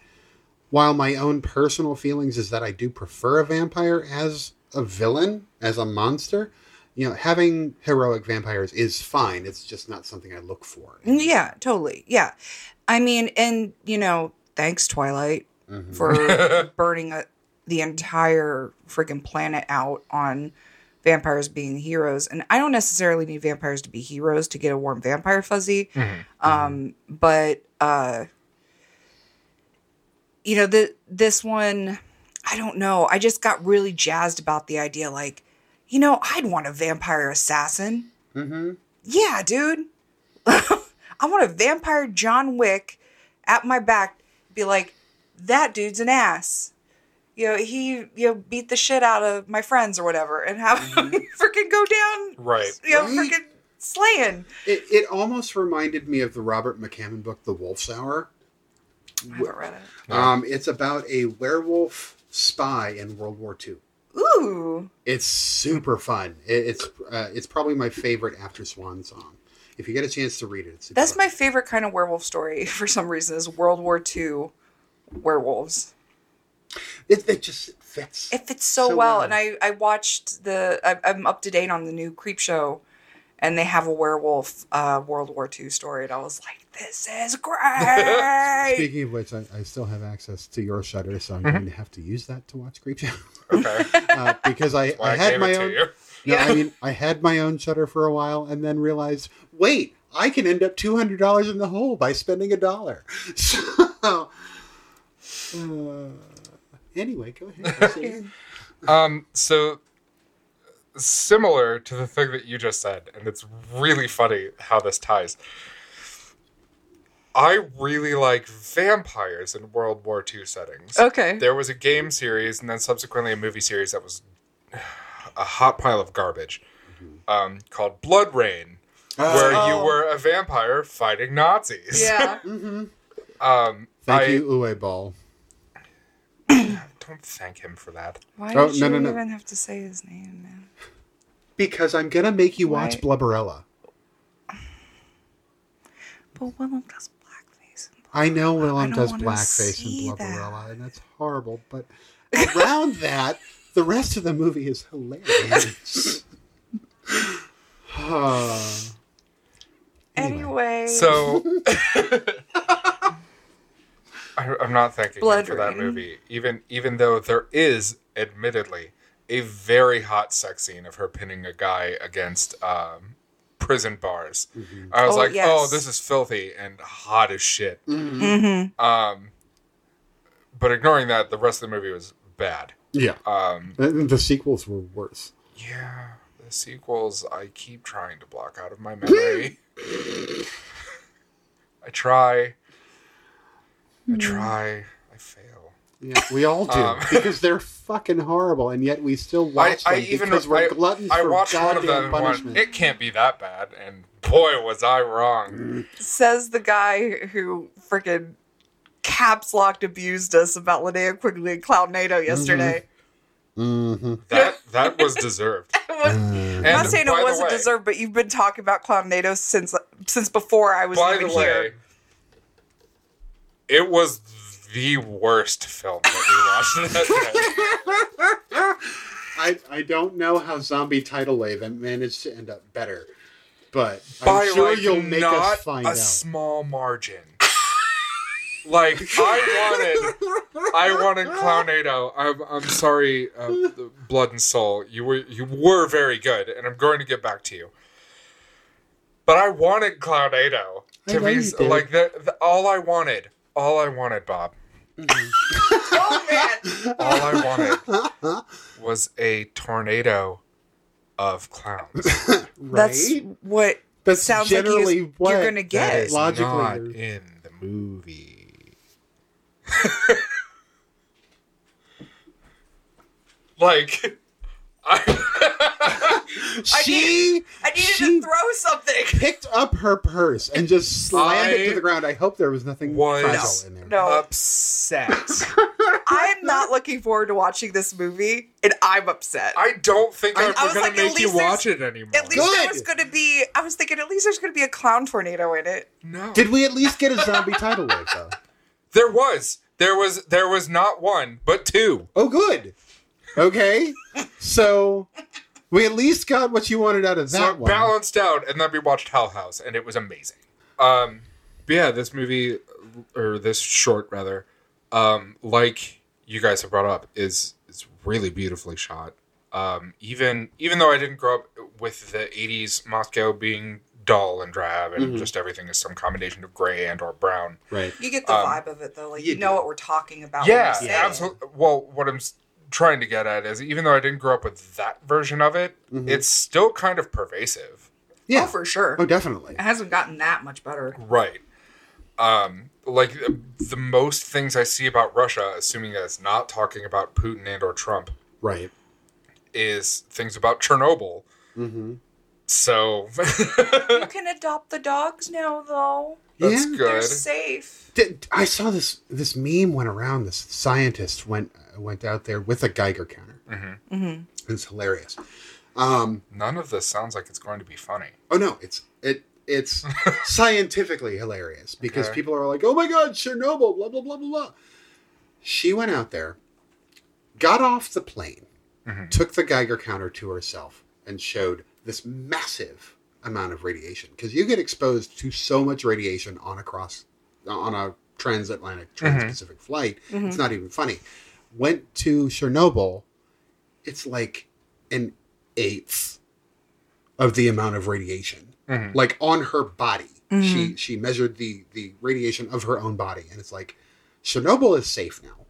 while my own personal feelings is that I do prefer a vampire as a villain, as a monster, you know, having heroic vampires is fine. It's just not something I look for. yeah, totally, yeah. I mean, and you know, thanks Twilight for burning a, the entire freaking planet out on vampires being heroes. And I don't necessarily need vampires to be heroes to get a warm vampire fuzzy. Um, but uh, you know, the this one, I don't know. I just got really jazzed about the idea. Like, you know, I'd want a vampire assassin. Mm-hmm. Yeah, dude. I want a vampire John Wick at my back. Be like, that dude's an ass. You know, he you know beat the shit out of my friends or whatever, and have him freaking go down. Right. You know, Mm-hmm. Right. freaking slaying. It, it almost reminded me of the Robert McCammon book, The Wolf's Hour. I haven't read it. No. Um, it's about a werewolf spy in World War II. Ooh. It's super fun. It, it's uh, it's probably my favorite After Swan song. If you get a chance to read it, it's That's my favorite kind of werewolf story for some reason is World War II werewolves. It, it just fits. It fits so, So well. well. And I, I watched the, I, I'm up to date on the new Creep Show, and they have a werewolf uh, World War II story. And I was like, this is great. Speaking of which, I, I still have access to your Shudder, so I'm Mm-hmm. going to have to use that to watch Creepshow Okay. uh, because I, I I had gave my own. you. No, Yeah. I mean, I had my own Shudder for a while, and then realized, wait, I can end up two hundred dollars in the hole by spending a dollar. So, uh, anyway, go ahead. Um, so similar to the thing that you just said, and it's really funny how this ties. I really like vampires in World War II settings. Okay. There was a game series and then subsequently a movie series that was a hot pile of garbage um, called BloodRayne, where you Oh. were a vampire fighting Nazis. yeah. Um, Thank I you, Uwe Boll. don't thank him for that. Why Oh, did no, you no, no. even have to say his name, man? Because I'm gonna make you watch Why- Blubberella. But Willem does blackface. I know I Willem don't does blackface see in Blubberella, that. and that's horrible. But around that, the rest of the movie is hilarious. Anyway. So I, I'm not thanking Blood him for that movie, even even though there is, admittedly, a very hot sex scene of her pinning a guy against um, prison bars. I was Oh, like, yes. oh, this is filthy and hot as shit. Mm-hmm. Um, but ignoring that, the rest of the movie was bad. yeah, Um, the sequels were worse. yeah, the sequels I keep trying to block out of my memory. I try. I try. I fail. Yeah, we all do Um, because they're fucking horrible, and yet we still watch I them even because we're I, gluttons I for watched one of them goddamn and it can't be that bad, and boy was I wrong. Says the guy who freaking caps locked abused us about Linnea Quigley and Clownado yesterday. Mm-hmm. That that was deserved. I'm not saying it wasn't way- deserved, but you've been talking about Clownado since since before I was By even the here. It was the worst film that we watched. I I don't know how Zombie Tidal Wave managed to end up better, but I'm sure like you'll make us find a out. small margin. like I wanted, I wanted Clownado. I'm, I'm sorry, uh, Blood and Soul. You were you were very good, and I'm going to get back to you. But I wanted Clownado to be you s- did. like the, the all I wanted. All I wanted, Bob. Mm-hmm. Oh man! All I wanted was a tornado of clowns. right? That's what That's sounds like you, what you're gonna get. is Logically, not in the movie. like, I, She I needed she to throw something. picked up her purse and just slammed it to the ground. I hope there was nothing was- fragile in there. No, upset. I'm not looking forward to watching this movie, and I'm upset. I don't think I- I'm was gonna like, at make you watch it anymore. At least there was going to be. I was thinking, at least there's going to be a clown tornado in it. no, Did we at least get a zombie tidal wave though? there was, there was, there was not one, but two. Oh, good. Okay, so we at least got what you wanted out of that so it one. balanced out, and then we watched Hell House, and it was amazing. Um, but yeah, this movie or this short rather, um, like you guys have brought up, is is really beautifully shot. Um, even even though I didn't grow up with the '80s Moscow being dull and drab, and just everything is some combination of gray and or brown. Right. You get the Um, vibe of it, though. Like you you, know do. what we're talking about. Yeah, when we say it. absolutely. Well, what I'm s- trying to get at is, even though I didn't grow up with that version of it, it's still kind of pervasive. Yeah. Oh, for sure. Oh, definitely. It hasn't gotten that much better. Right. Um, like the most things I see about Russia, assuming that it's not talking about Putin and or Trump, Right. is things about Chernobyl. Mm-hmm. So you can adopt the dogs now, though. that's Yeah. They're good. safe. I saw this this meme went around. This scientist went went out there with a Geiger counter. Mm-hmm. It's hilarious. Um, None of this sounds like it's going to be funny. oh no, it's it it's scientifically hilarious because Okay. people are like, "Oh my god, Chernobyl!" Blah blah blah blah blah. She went out there, got off the plane, took the Geiger counter to herself, and showed this massive amount of radiation because you get exposed to so much radiation on a cross on a transatlantic trans-pacific flight. It's not even funny. Went to Chernobyl. It's like an eighth of the amount of radiation, like on her body. She she measured the the radiation of her own body, and it's like Chernobyl is safe now.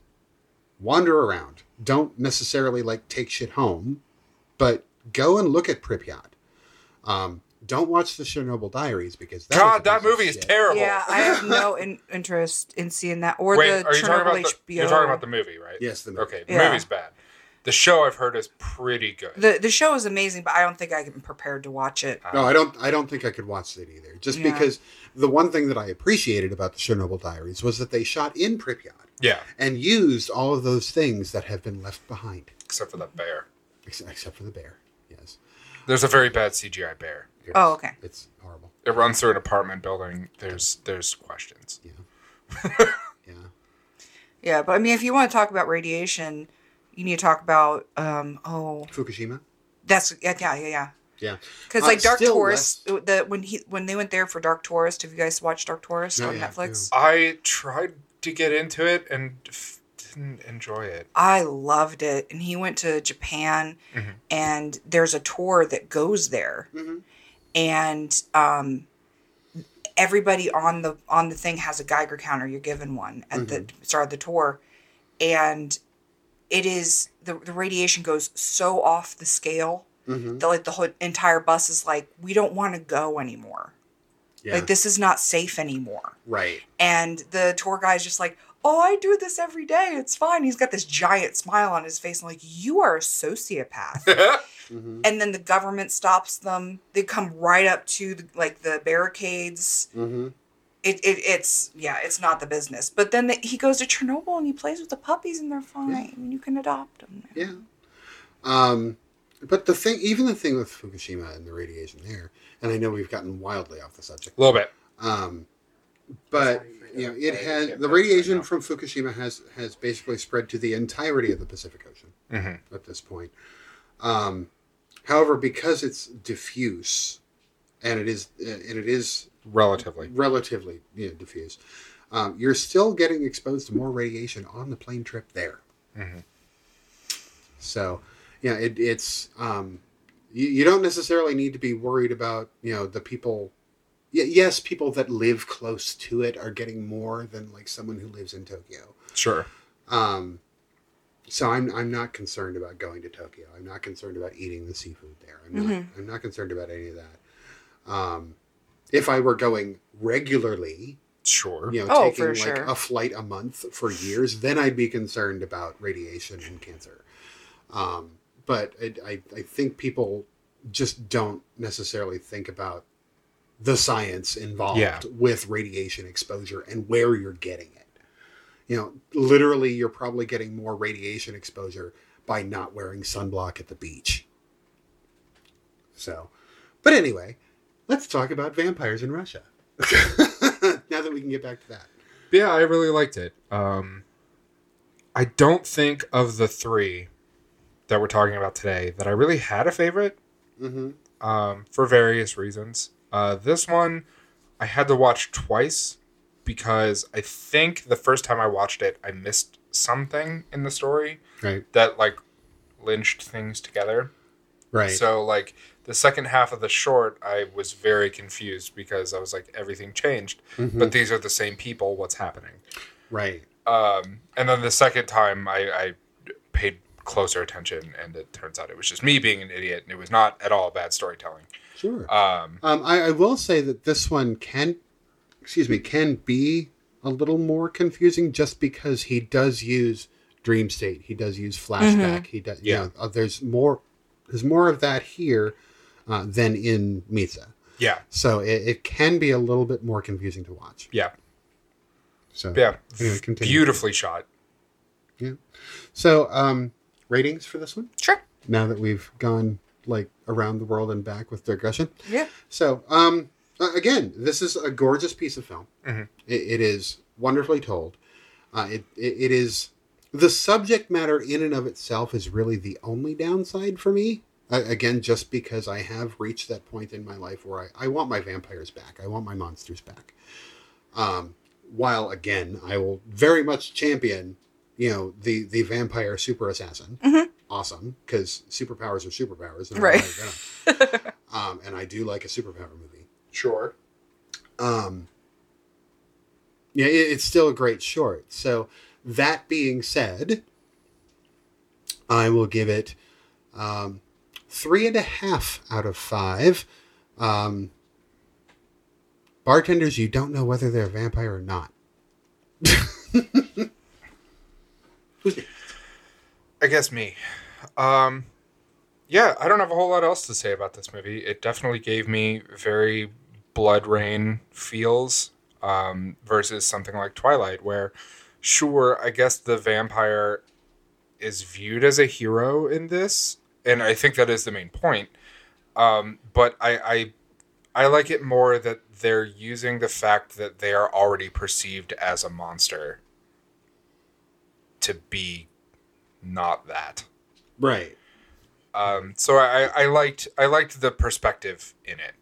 Wander around. Don't necessarily like take shit home, but go and look at Pripyat. Um, don't watch the Chernobyl Diaries because that is a God, that movie is shit. terrible. Yeah, I have no in- interest in seeing that or Wait, the are you talking Chernobyl about the, HBO. you're talking about the movie, right? Yes, the movie. Okay, the Yeah. movie's bad. The show I've heard is pretty good. the the show is amazing, but I don't think I'm prepared to watch it. No, I don't. I don't think I could watch it either. Just Yeah. because the one thing that I appreciated about the Chernobyl Diaries was that they shot in Pripyat yeah, and used all of those things that have been left behind, except for the bear. ex- except for the bear. Yes. There's a very bad CGI bear. Yes. Oh, okay. It's horrible. It runs through an apartment building. There's there's questions. Yeah. Yeah, Yeah, but I mean, if you want to talk about radiation, you need to talk about um oh Fukushima. that's yeah yeah yeah yeah Yeah. because Uh, like Dark still Tourist the when he when they went there for Dark Tourist have you guys watched Dark Tourist No, on yeah, Netflix? I tried to get into it and f- didn't enjoy it. I loved it, and he went to Japan, Mm-hmm. and there's a tour that goes there, and um, everybody on the on the thing has a Geiger counter. You're given one at the Mm-hmm. start of the tour, and it is the the radiation goes so off the scale Mm-hmm. that like the whole entire bus is like, we don't want to go anymore. Yeah. Like this is not safe anymore. Right. And the tour guy is just like, oh, I do this every day. It's fine. He's got this giant smile on his face. I'm like, you are a sociopath. Mm-hmm. and then the government stops them. They come right up to the, like the barricades. Mm-hmm. It, it it's yeah, it's not the business. But then the, he goes to Chernobyl and he plays with the puppies and they're fine. And you can adopt them. Yeah. Um, but the thing, even the thing with Fukushima and the radiation there, and I know we've gotten wildly off the subject. A little bit. Um, but you know, it has the radiation from Fukushima has has basically spread to the entirety of the Pacific Ocean Mm-hmm. at this point. Um, however, because it's diffuse, and it is and it is Relatively. relatively you know, diffuse, um, you're still getting exposed to more radiation on the plane trip there. So, yeah, it, it's um, you, you don't necessarily need to be worried about you know the people. Y- yes, people that live close to it are getting more than like someone who lives in Tokyo. Sure. Um, so I'm I'm not concerned about going to Tokyo. I'm not concerned about eating the seafood there. I'm not I'm not concerned about any of that. Um, if I were going regularly, Sure. you know, Oh, taking for like sure. a flight a month for years, then I'd be concerned about radiation and cancer. Um, but it, I, I think people just don't necessarily think about the science involved Yeah. with radiation exposure and where you're getting it. You know, literally, you're probably getting more radiation exposure by not wearing sunblock at the beach. So, but anyway, let's talk about vampires in Russia. now that we can get back to that. Yeah, I really liked it. Um, I don't think of the three that we're talking about today that I really had a favorite Mm-hmm. um, for various reasons. Uh, this one I had to watch twice because I think the first time I watched it, I missed something in the story Right. that like lynched things together. Right. So like the second half of the short, I was very confused because I was like, everything changed, Mm-hmm. but these are the same people. What's happening? right. Um, and then the second time, I, I paid closer attention, and it turns out it was just me being an idiot, and it was not at all bad storytelling. Sure. Um, Um, I, I will say that this one can, excuse me, can be a little more confusing just because he does use dream state. He does use flashback. He does. Yeah. You know, uh, there's more. There's more of that here uh, than in Misa. yeah, So it, it can be a little bit more confusing to watch. yeah, So yeah. Anyway, continue. Beautifully shot. Yeah. So um, ratings for this one. Sure. Now that we've gone like around the world and back with digression. Yeah. So, um, again, this is a gorgeous piece of film. Mhm. It, it is wonderfully told. Uh, it, it it is the subject matter in and of itself is really the only downside for me. Uh, again, just because I have reached that point in my life where I, I want my vampires back. I want my monsters back. Um, while again, I will very much champion, you know, the the vampire super assassin. Awesome, because superpowers are superpowers, and I Right. like them. um, and I do like a superpower movie. Sure. Um, yeah, it, it's still a great short. So that being said, I will give it um, three and a half out of five. Um, bartenders, you don't know whether they're a vampire or not. I guess me. Um, yeah, I don't have a whole lot else to say about this movie. It definitely gave me very BloodRayne feels um, versus something like Twilight, where, sure, I guess the vampire is viewed as a hero in this, and I think that is the main point. Um, but I, I, I like it more that they're using the fact that they are already perceived as a monster to be not that. Right. Um, so I, I liked I liked the perspective in it,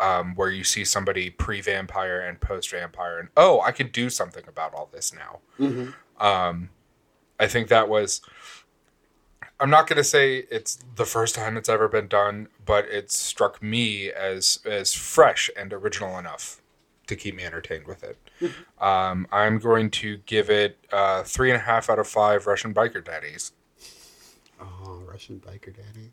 um, where you see somebody pre vampire and post vampire, and oh, I could do something about all this now. Um, I think that was. I'm not going to say it's the first time it's ever been done, but it struck me as as fresh and original enough to keep me entertained with it. Um, I'm going to give it uh, three and a half out of five Russian biker daddies. Oh, Russian biker daddies.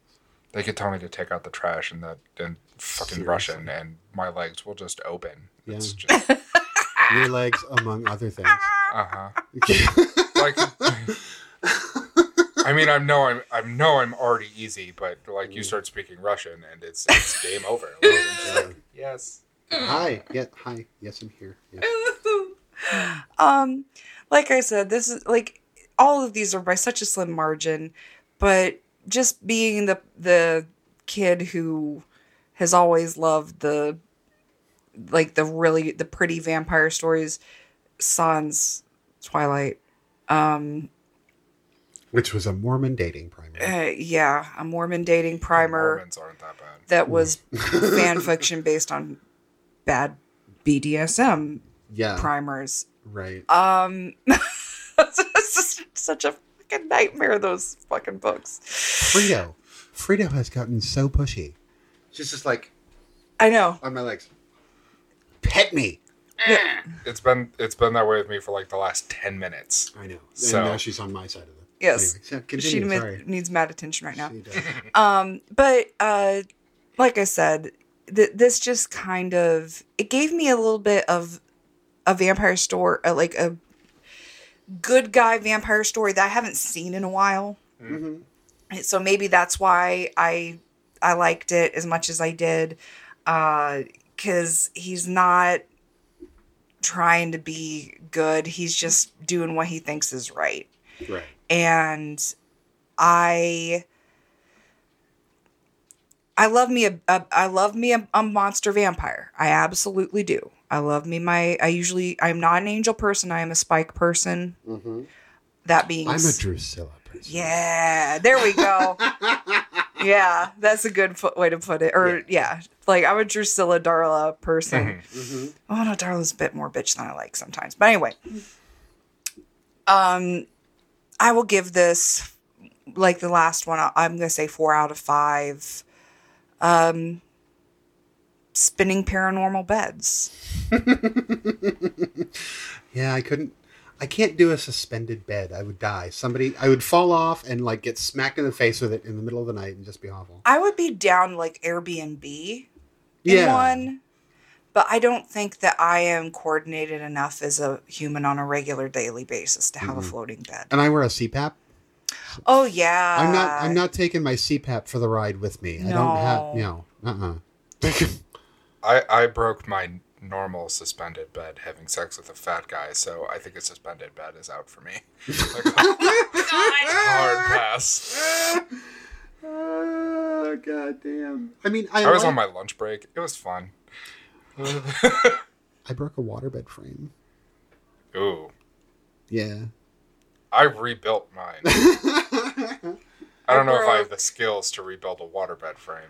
They could tell me to take out the trash and that and fucking Seriously. Russian and my legs will just open. It's Yeah. just Your legs, among other things. uh huh. Like I mean I know I'm I know I'm already easy, but like you start speaking Russian and it's it's game over. Like, I'm just like, yes. hi. Yeah. Hi. Yes, I'm here. Yes. um like i said this is like all of these are by such a slim margin but just being the the kid who has always loved the like the really the pretty vampire stories sans twilight um Which was a Mormon dating primer. uh, yeah a mormon dating primer Mormons aren't that bad. that was fan fiction based on bad bdsm Yeah. primers Right. Um, such a fucking nightmare. Those fucking books. Frito. Frito has gotten so pushy. She's just like I know. on my legs. Pet me. It's been it's been that way with me for like the last ten minutes. I know. So- and now she's on my side of it. Yes. Anyway, so she continue. mi- Sorry. needs mad attention right now. She does. Um, but uh, like I said, th- this just kind of it gave me a little bit of a vampire store, uh, like a good guy vampire story that I haven't seen in a while. Mhm. so maybe that's why I I liked it as much as I did, Uh, because he's not trying to be good. He's just doing what he thinks is right, Right. and I. I love me a, a I love me a, a monster vampire. I absolutely do. I love me my I usually I'm not an angel person. I am a spike person. Mm-hmm. That being I'm a Drusilla person. yeah, there we go. yeah, that's a good fo- way to put it. Or yeah. like I'm a Drusilla Darla person. Mm-hmm. Oh no, Darla's a bit more bitch than I like sometimes. But anyway, um, I will give this like the last one. I'm gonna say four out of five. Um, spinning paranormal beds. Yeah, I couldn't. I can't do a suspended bed. I would die. Somebody, I would fall off and like get smacked in the face with it in the middle of the night and just be awful. I would be down like Airbnb in Yeah. one, but I don't think that I am coordinated enough as a human on a regular daily basis to have a floating bed. And I wear a CPAP. Oh yeah, I'm not. I'm not taking my CPAP for the ride with me. I don't have. No. No. Uh. uh I I broke my normal suspended bed having sex with a fat guy, so I think a suspended bed is out for me. Like, hard pass. oh God damn! I mean, I, I was like- on my lunch break. It was fun. I broke a waterbed frame. Ooh, Yeah. I rebuilt mine. I don't know if I have the skills to rebuild a waterbed frame.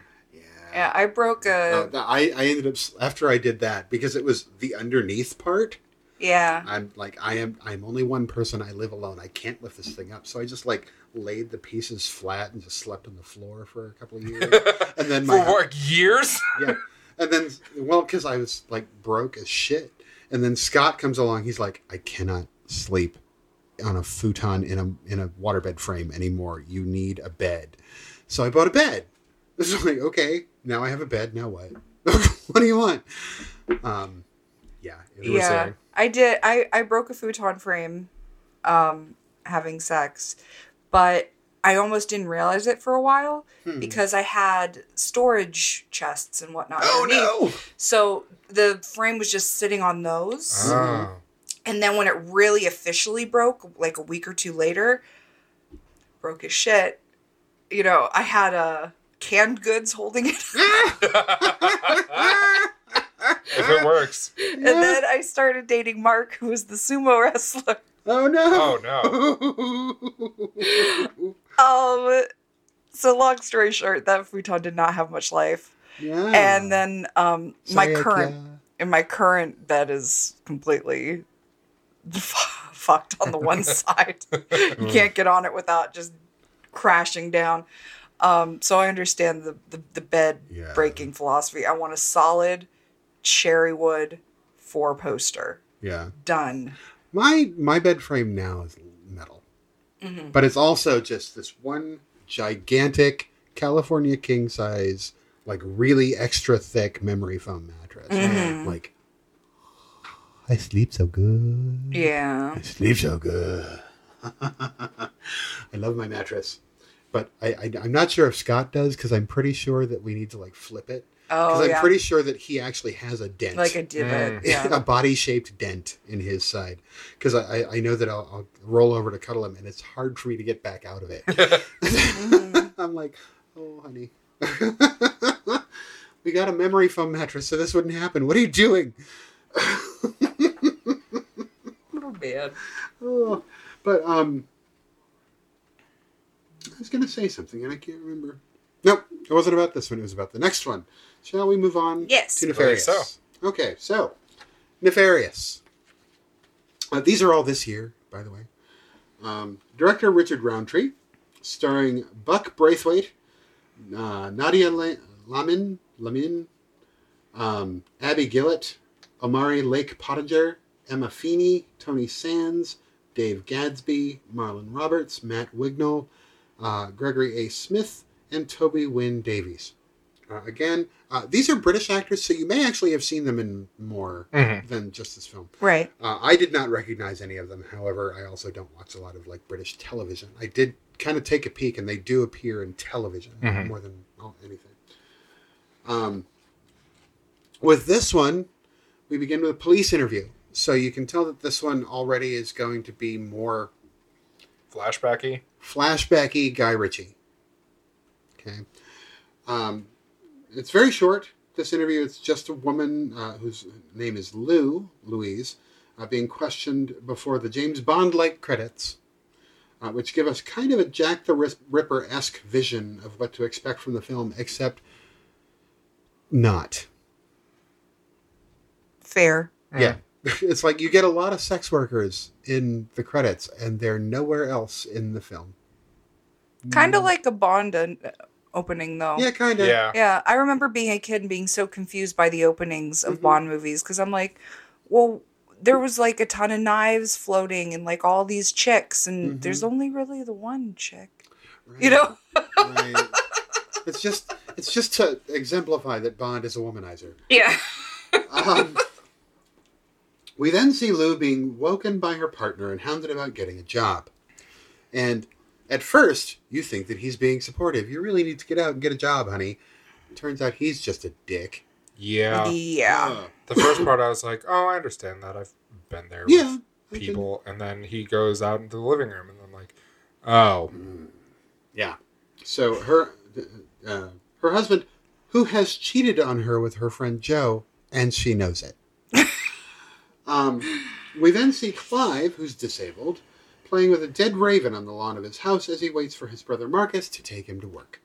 Yeah, I broke Uh, a. I, I ended up after I did that because it was the underneath part. Yeah. I'm like I am I'm only one person. I live alone. I can't lift this thing up. So I just like laid the pieces flat and just slept on the floor for a couple of years. and then For my what years? yeah, and then well because I was like broke as shit. And then Scott comes along. He's like, I cannot sleep on a futon in a in a waterbed frame anymore. You need a bed. So I bought a bed. It's like okay, now I have a bed. Now what? what do you want? Um, yeah, it was, yeah. I did. I I broke a futon frame, um, having sex, but I almost didn't realize it for a while because I had storage chests and whatnot. Oh underneath. no! So the frame was just sitting on those. Oh. And then when it really officially broke, like a week or two later, broke as shit. You know, I had uh, canned goods holding it. If it works. and then I started dating Mark, who was the sumo wrestler. Oh no! Oh, no! Um, so long story short, that futon did not have much life. yeah. And then um, my Sayaka. current and my current bed is completely fucked on the one side. you can't get on it without just crashing down. Um, so I understand the, the, the bed Yeah. breaking philosophy. I want a solid cherry wood four poster. Yeah. Done. My my bed frame now is metal, but it's also just this one gigantic California king size, like really extra thick memory foam mattress. Like, I sleep so good. Yeah. I sleep so good. I love my mattress, but I, I I'm not sure if Scott does because I'm pretty sure that we need to like flip it. Oh, Because Oh, I'm yeah. pretty sure that he actually has a dent like a divot. Mm. Yeah. a body shaped dent in his side because I, I, I know that I'll, I'll roll over to cuddle him and it's hard for me to get back out of it. I'm like, oh, honey. we got a memory foam mattress, so this wouldn't happen. What are you doing? Oh, man. Oh, but um, I was going to say something and I can't remember. Nope, it wasn't about this one. It was about the next one. Shall we move on Yes. to Nefarious? so. Okay, so Nefarious. Uh, these are all this year, by the way. Um, director Richard Roundtree, starring Buck Braithwaite, uh, Nadia La- Lamin, Lamin, um, Abby Gillett, Omari Lake Pottinger, Emma Feeney, Tony Sands, Dave Gadsby, Marlon Roberts, Matt Wignall, uh, Gregory A. Smith, and Toby Wynn Davies. Uh, again, uh, these are British actors, so you may actually have seen them in more Mhm. than just this film. Right. Uh, I did not recognize any of them. However, I also don't watch a lot of like British television. I did kind of take a peek, and they do appear in television Mhm. more than oh, anything. Um, with this one, we begin with a police interview. So you can tell that this one already is going to be more Flashbacky. Flashbacky Guy Ritchie. Okay. Um, it's very short. This interview, it's just a woman uh, whose name is Lou, Louise, uh, being questioned before the James Bond like credits, uh, which give us kind of a Jack the Ripper esque vision of what to expect from the film, except not. Fair. Yeah. It's like you get a lot of sex workers in the credits, and they're nowhere else in the film. Kind of like a Bond uh, opening, though. Yeah, kind of. Yeah. Yeah, I remember being a kid and being so confused by the openings of Mhm. Bond movies because I'm like, well, there was like a ton of knives floating and like all these chicks, and Mhm. there's only really the one chick, Right. you know? right. It's just it's just to exemplify that Bond is a womanizer. Yeah. Um, we then see Lou being woken by her partner and hounded about getting a job. And at first, you think that he's being supportive. You really need to get out and get a job, honey. Turns out he's just a dick. Yeah. Yeah. The first part, I was like, oh, I understand that. I've been there yeah. with people. And then he goes out into the living room, and I'm like, oh. Yeah. So her uh, her husband, who has cheated on her with her friend Joe, and she knows it. Um, we then see Clive, who's disabled, playing with a dead raven on the lawn of his house as he waits for his brother Marcus to take him to work.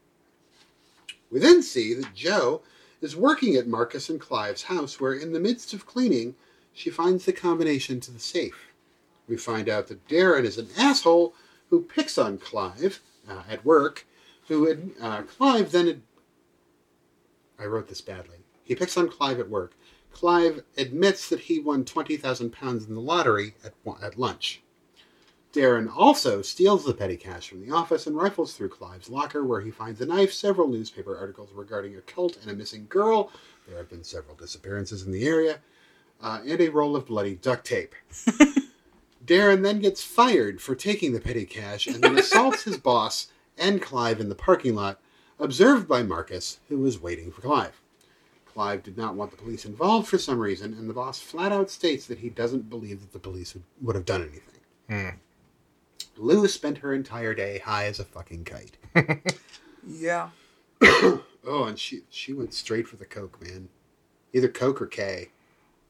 We then see that Joe is working at Marcus and Clive's house, where in the midst of cleaning, she finds the combination to the safe. We find out that Darren is an asshole who picks on Clive uh, at work, who uh, Clive then. Ad- I wrote this badly. He picks on Clive at work. Clive admits that he won twenty thousand pounds in the lottery at at lunch. Darren also steals the petty cash from the office and rifles through Clive's locker, where he finds a knife, several newspaper articles regarding a cult and a missing girl. There have been several disappearances in the area, uh, and a roll of bloody duct tape. Darren then gets fired for taking the petty cash and then assaults his boss and Clive in the parking lot, observed by Marcus, who was waiting for Clive. Clive did not want the police involved for some reason, and the boss flat out states that he doesn't believe that the police would, would have done anything. Lou spent her entire day high as a fucking kite. Yeah. Oh, and she she went straight for the coke, man. Either coke or K.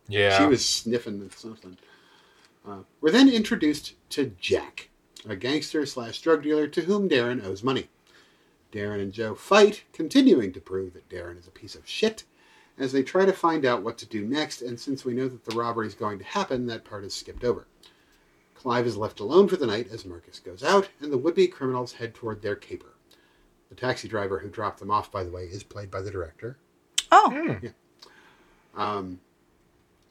Yeah. She was sniffing at something. Uh, we're then introduced to Jack, a gangster slash drug dealer to whom Darren owes money. Darren and Joe fight, continuing to prove that Darren is a piece of shit, as they try to find out what to do next, and since we know that the robbery is going to happen, that part is skipped over. Clive is left alone for the night as Marcus goes out, and the would be criminals head toward their caper. The taxi driver who dropped them off, by the way, is played by the director. Oh. Um,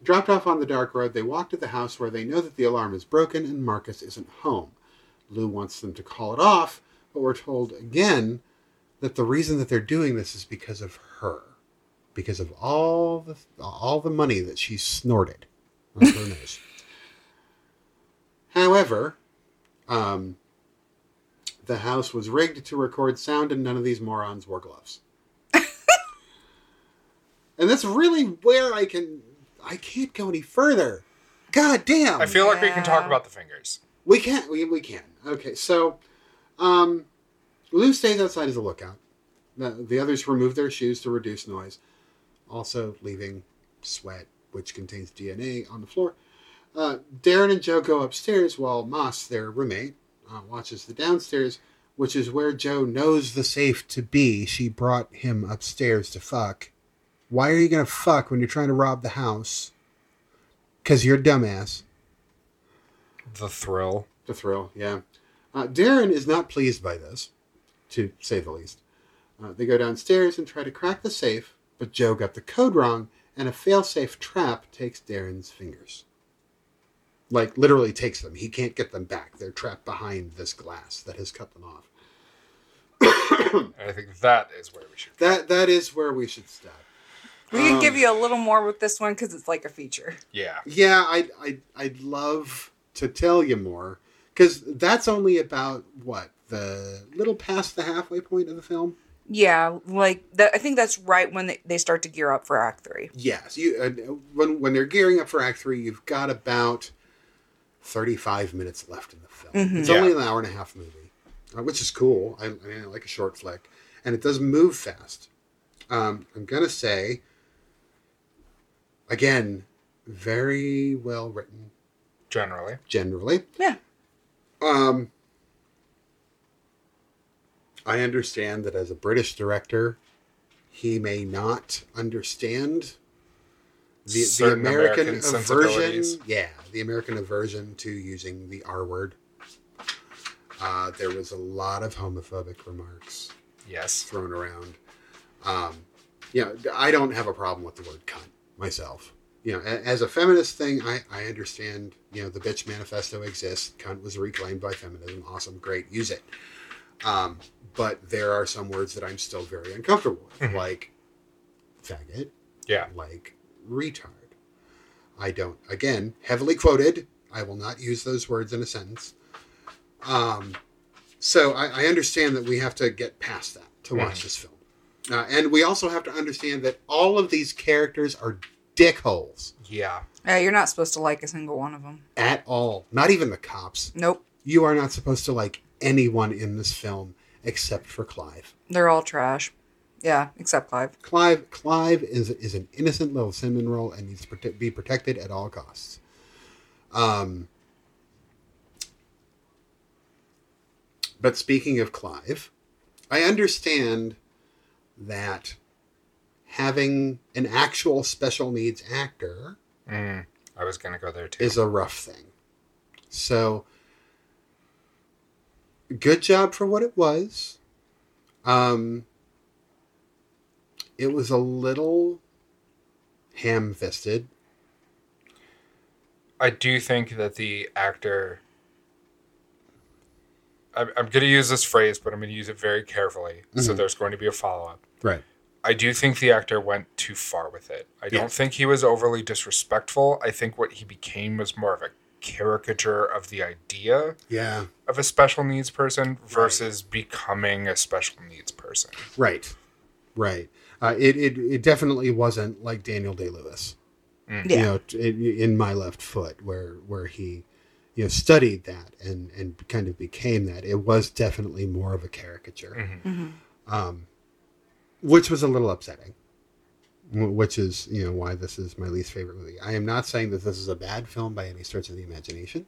dropped off on the dark road, they walk to the house where they know that the alarm is broken and Marcus isn't home. Lou wants them to call it off, but we're told again that the reason that they're doing this is because of her, because of all the all the money that she snorted. on her nose. However, um, the house was rigged to record sound, and none of these morons wore gloves. and that's really where I can. I can't go any further. God damn. I feel like we can talk about the fingers. We can. We, we can. Okay, so um, Lou stays outside as a lookout. The, the others remove their shoes to reduce noise, also leaving sweat, which contains DNA, on the floor. Uh, Darren and Joe go upstairs while Moss, their roommate, uh, watches the downstairs, which is where Joe knows the safe to be. She brought him upstairs to fuck. Why are you going to fuck when you're trying to rob the house? Because you're a dumbass. The thrill. The thrill, yeah. Uh, Darren is not pleased by this, to say the least. Uh, they go downstairs and try to crack the safe, but Joe got the code wrong, and a failsafe trap takes Darren's fingers. Like, literally takes them. He can't get them back. They're trapped behind this glass that has cut them off. And I think that is where we should. That That is where we should stop. We can Um, give you a little more with this one because it's like a feature. Yeah. Yeah, I'd, I'd, I'd love to tell you more, because that's only about, what, the little past the halfway point of the film? Yeah, like that. I think that's right when they, they start to gear up for Act Three. Yes, you uh, when when they're gearing up for Act Three, you've got about thirty-five minutes left in the film. It's Yeah. only an hour and a half movie, uh, which is cool. I, I mean, I like a short flick, and it does move fast. Um, I'm gonna say again, very well written Generally. generally. Yeah. Um, I understand that as a British director, he may not understand the, the American, American aversion. Yeah, the American aversion to using the R word. Uh, there was a lot of homophobic remarks Yes. thrown around. Um, you know, I don't have a problem with the word cunt myself. You know, as a feminist thing, I, I understand, you know, the bitch manifesto exists. Cunt was reclaimed by feminism. Awesome. Great. Use it. Um, but there are some words that I'm still very uncomfortable with, like faggot, Yeah. like retard. I don't, again, heavily quoted. I will not use those words in a sentence. Um, so I, I understand that we have to get past that to watch this film. Uh, and we also have to understand that all of these characters are dickholes Yeah. Yeah, you're not supposed to like a single one of them. at all. Not even the cops. Nope, You are not supposed to like anyone in this film except for Clive. they're all trash. Yeah, except Clive. Clive Clive is is an innocent little cinnamon roll and needs to prote- be protected at all costs. Um, but speaking of Clive, I understand that having an actual special needs actor Mm, I was gonna go there too. is a rough thing. So, good job for what it was. Um, it was a little ham-fisted. I do think that the actor. I'm, I'm going to use this phrase, but I'm going to use it very carefully. So Mhm. there's going to be a follow up. Right. I do think the actor went too far with it. I Yeah. don't think he was overly disrespectful. I think what he became was more of a caricature of the idea Yeah. of a special needs person versus becoming a special needs person. Right. Right. Uh, it, it it definitely wasn't like Daniel Day Lewis. Yeah. You know, in, in my left foot, where where he, you know, studied that and and kind of became that. It was definitely more of a caricature. Mhm. um, which was a little upsetting. Wh- Which is, you know, why this is my least favorite movie. I am not saying that this is a bad film by any stretch of the imagination.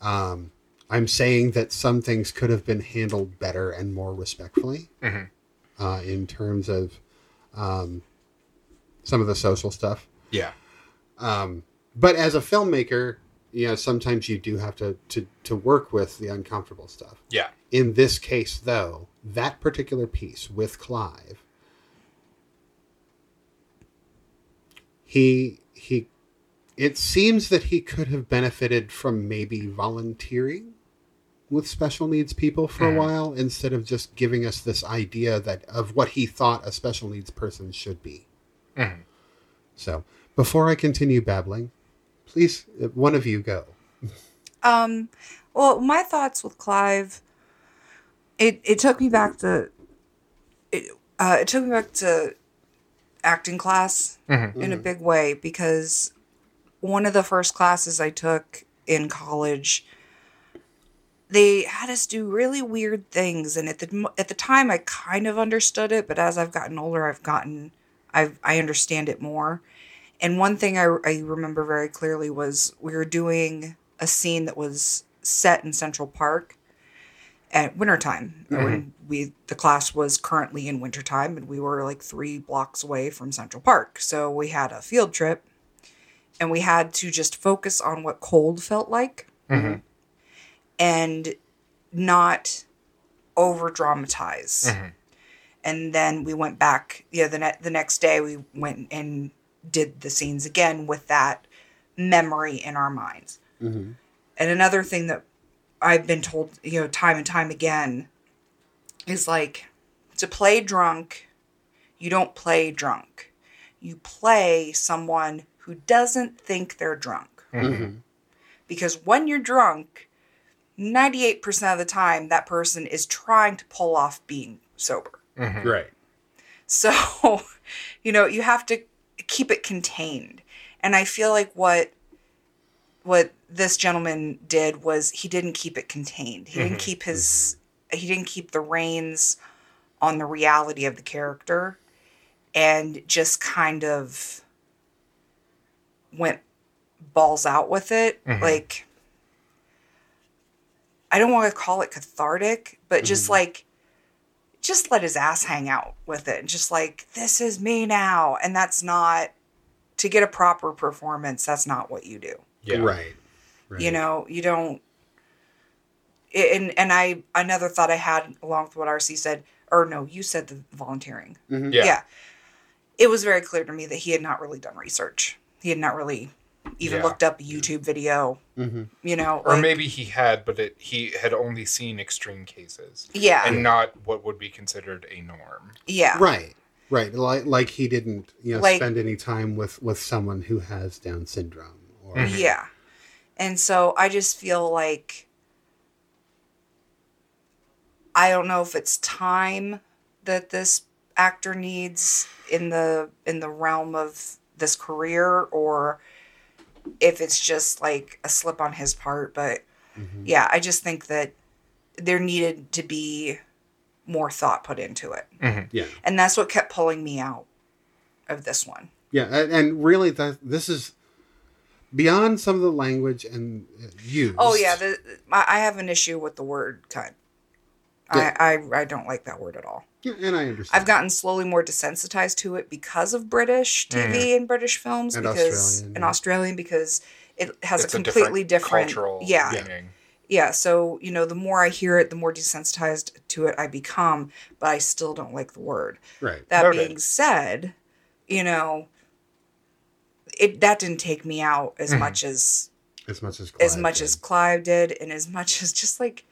Um, I'm saying that some things could have been handled better and more respectfully Mhm. uh, in terms of um, some of the social stuff. Yeah. Um, but as a filmmaker, you know, sometimes you do have to, to, to work with the uncomfortable stuff. Yeah. In this case, though, that particular piece with Clive, he he, it seems that he could have benefited from maybe volunteering with special needs people for a while instead of just giving us this idea that of what he thought a special needs person should be. Mhm. So, before I continue babbling, please, uh, one of you go. Um, well, my thoughts with Clive, it it took me back to, it uh, it took me back to acting class Mhm. in a big way because one of the first classes I took in college, they had us do really weird things, and at the at the time I kind of understood it, but as I've gotten older, I've gotten I I understand it more. And one thing I, I remember very clearly was we were doing a scene that was set in Central Park at wintertime. When we the class was currently in wintertime and we were like three blocks away from Central Park. So we had a field trip and we had to just focus on what cold felt like Mhm. and not over dramatize. Mhm. And then we went back, yeah, the ne- the next day we went and did the scenes again with that memory in our minds. Mm-hmm. And another thing that I've been told, you know, time and time again is like to play drunk, you don't play drunk. You play someone who doesn't think they're drunk. Mm-hmm. Because when you're drunk, 98% of the time, that person is trying to pull off being sober. Mhm. Right. So, you know, you have to keep it contained. And I feel like what what this gentleman did was he didn't keep it contained. He didn't Mhm. keep his he didn't keep the reins on the reality of the character and just kind of went balls out with it. Mhm. Like I don't want to call it cathartic, but just like just let his ass hang out with it. Just like, this is me now. And that's not, to get a proper performance, that's not what you do. Yeah. Right. Right. You know, you don't. And, and I, another thought I had along with what RC said, or no, you said the volunteering. Mhm. Yeah. Yeah. It was very clear to me that he had not really done research. He had not really even Yeah. looked up a YouTube video, Mhm. you know. Or like- maybe he had, but it, he had only seen extreme cases Yeah. and not what would be considered a norm. yeah. Right. Right. Like like he didn't you know Like- spend any time with with someone who has Down syndrome or Mhm. Yeah. And so I just feel like I don't know if it's time that this actor needs in the in the realm of this career or if it's just like a slip on his part but Mhm. yeah, I just think that there needed to be more thought put into it. Yeah. And that's what kept pulling me out of this one. Yeah, and, and really, that this is beyond some of the language and uh, use. Oh yeah, the, I I have an issue with the word cunt. Yeah. I, I I don't like that word at all. Yeah, and I understand. I've gotten slowly more desensitized to it because of British TV and British films And because Australian, and yeah. Australian because it has It's a completely different, cultural yeah, meaning. yeah. So you know, the more I hear it, the more desensitized to it I become. But I still don't like the word. right. That Noted. being said, you know, it that didn't take me out as much as as much as as Clive much did. as Clive did, and as much as just like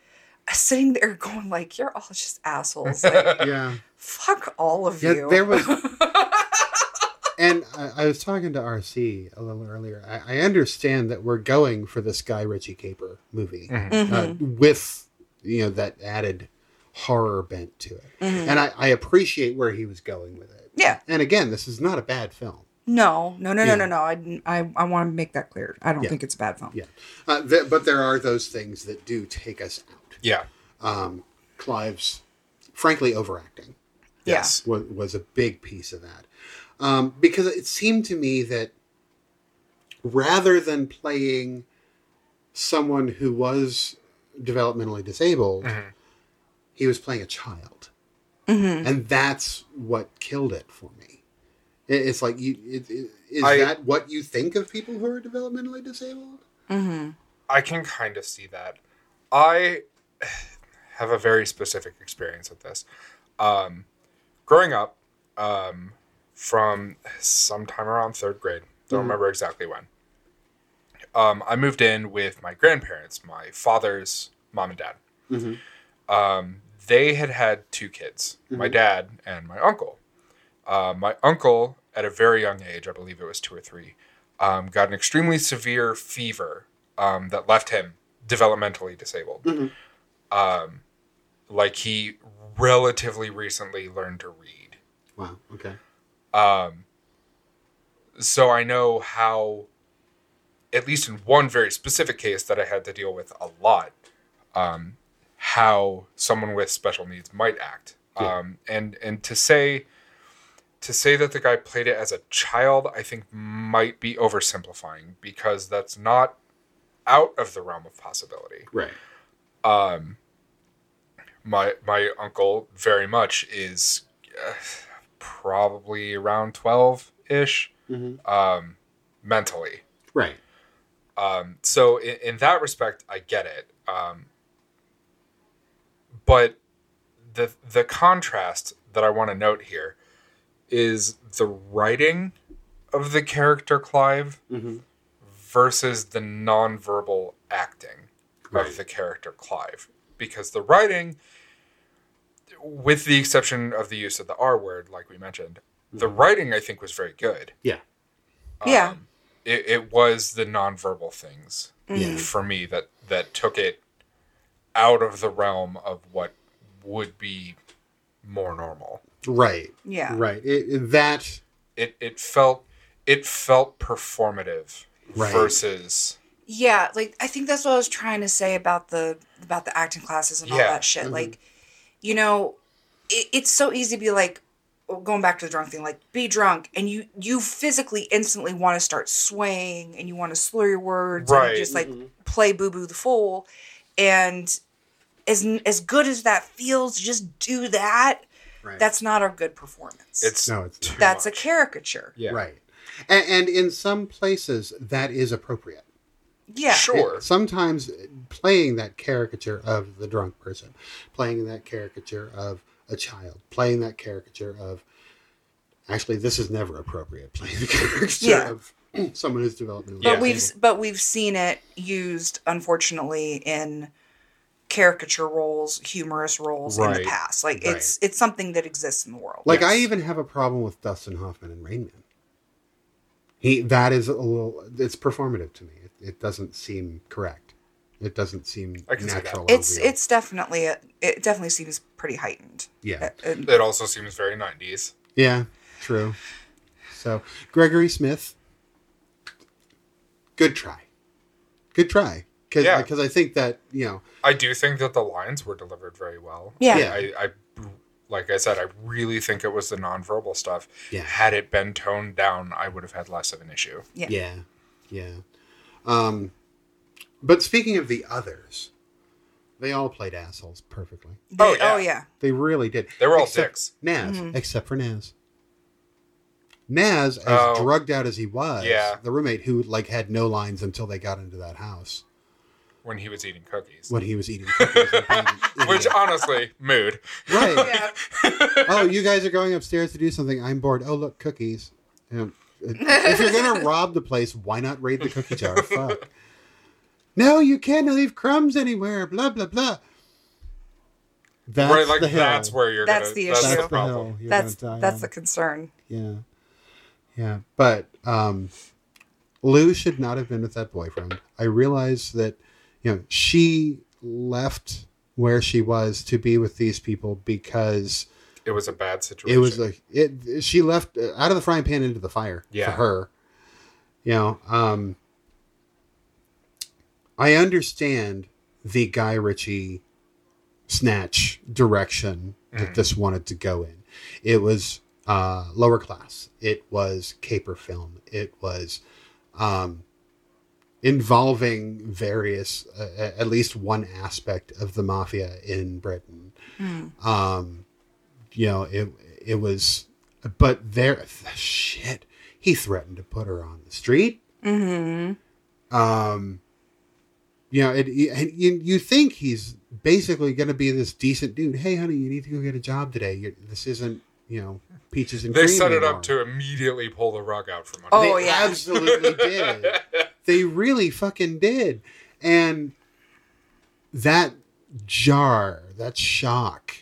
sitting there going like, "You're all just assholes." Like, yeah. fuck all of Yeah, you. there was, and I, I was talking to RC a little earlier. I, I understand that we're going for this Guy Ritchie caper movie Mm-hmm. uh, with you know that added horror bent to it, Mm-hmm. and I, I appreciate where he was going with it. Yeah. And again, this is not a bad film. No, no, no, Yeah. no, no, no. I, I, I want to make that clear. I don't Yeah. think it's a bad film. Yeah, uh, th- but there are those things that do take us out. Yeah. Um, Clive's, frankly, overacting. Yeah. Yes. was, was a big piece of that. Um, because it seemed to me that rather than playing someone who was developmentally disabled, he was playing a child. And that's what killed it for me. It, it's like, you, it, it, is I- that what you think of people who are developmentally disabled? I can kind of see that. I have a very specific experience with this. Um, growing up, um, from sometime around third grade, don't remember exactly when. Um, I moved in with my grandparents, my father's mom and dad. Um, they had had two kids, my dad and my uncle. Uh, my uncle, at a very young age, I believe it was two or three, um, got an extremely severe fever um, that left him developmentally disabled. Um, like he relatively recently learned to read. Wow. Okay. Um, so I know how, at least in one very specific case that I had to deal with a lot, um, how someone with special needs might act. Yeah. Um, and and to say to say that the guy played it as a child, I think might be oversimplifying because that's not out of the realm of possibility Right. um my my uncle very much is uh, probably around 12 ish Mhm. um mentally Right. um so in, in that respect i get it um but the the contrast that i want to note here is the writing of the character clive Mm-hmm. versus the nonverbal acting Right. of the character Clive. Because the writing, with the exception of the use of the R word, like we mentioned, the writing I think was very good. Yeah. Yeah. Um, it, it was the nonverbal things Yeah. for me that that took it out of the realm of what would be more normal. Right. Yeah. Right. It, it- that. It it felt it felt performative Right. versus Yeah, like I think that's what I was trying to say about the about the acting classes and all Yeah. that shit. Mm-hmm. Like, you know, it, it's so easy to be like oh, going back to the drunk thing, like be drunk and you you physically instantly want to start swaying and you want to slur your words and Right. you just like mm-hmm. play boo boo the fool. And as as good as that feels, just do that. Right. That's not a good performance. it's No, it's too not. that's a caricature. Yeah. Right. And, and in some places, that is appropriate. Yeah. Sure. Sometimes playing that caricature of the drunk person, playing that caricature of a child, playing that caricature of. Actually, this is never appropriate. Playing the caricature Yeah. of someone who's developmentally But Yeah. we've but we've seen it used, unfortunately, in caricature roles, humorous roles in the past. Like it's it's something that exists in the world. Like I even have a problem with Dustin Hoffman and Rain Man. He that is a little. It's performative to me. It, it doesn't seem correct. It doesn't seem I can natural. it's real. it's definitely a, it definitely seems pretty heightened. yeah. Uh, and- It also seems very 90s. Yeah, true. So, Gregory Smith, good try. Good try. Because Yeah. I think that you know I do think that the lines were delivered very well. Yeah. Yeah. I, I like I said, I really think it was the nonverbal stuff. Yeah. Had it been toned down, I would have had less of an issue. Yeah. yeah yeah. Um, but speaking of the others, they all played assholes perfectly. Oh, yeah. oh yeah. They really did. They were all Except dicks. Naz, Mm-hmm. except for Naz. Naz, as Oh. drugged out as he was, Yeah. the roommate who like had no lines until they got into that house when he was eating cookies. when he was eating cookies. and being an Which honestly, mood. right? Yeah. oh, you guys are going upstairs to do something. I'm bored. Oh, look, cookies. You if you're gonna rob the place, why not raid the cookie jar? Fuck. No, you can't leave crumbs anywhere. Blah blah blah. That's right, like the hill. that's where you're That's gonna. the issue. That's the problem. You're That's gonna die that's on. the concern. Yeah. Yeah. But um Lou should not have been with that boyfriend. I realize that, you know, she left where she was to be with these people because It was a bad situation. it was a it she left uh, out of the frying pan into the fire Yeah. for her. You know, um I understand the Guy Ritchie snatch direction that this wanted to go in. It was uh, lower class. It was caper film. It was um, involving various, uh, at least one aspect of the mafia in Britain. Um, you know, it it was, but there, shit. He threatened to put her on the street. Mm-hmm. Um, you know, it, and you, you think he's basically going to be this decent dude. Hey, honey, you need to go get a job today. You're, this isn't, you know, peaches and They cream set it anymore. up to immediately pull the rug out from under. Oh, they yeah. absolutely did. They really fucking did. And that jar, that shock,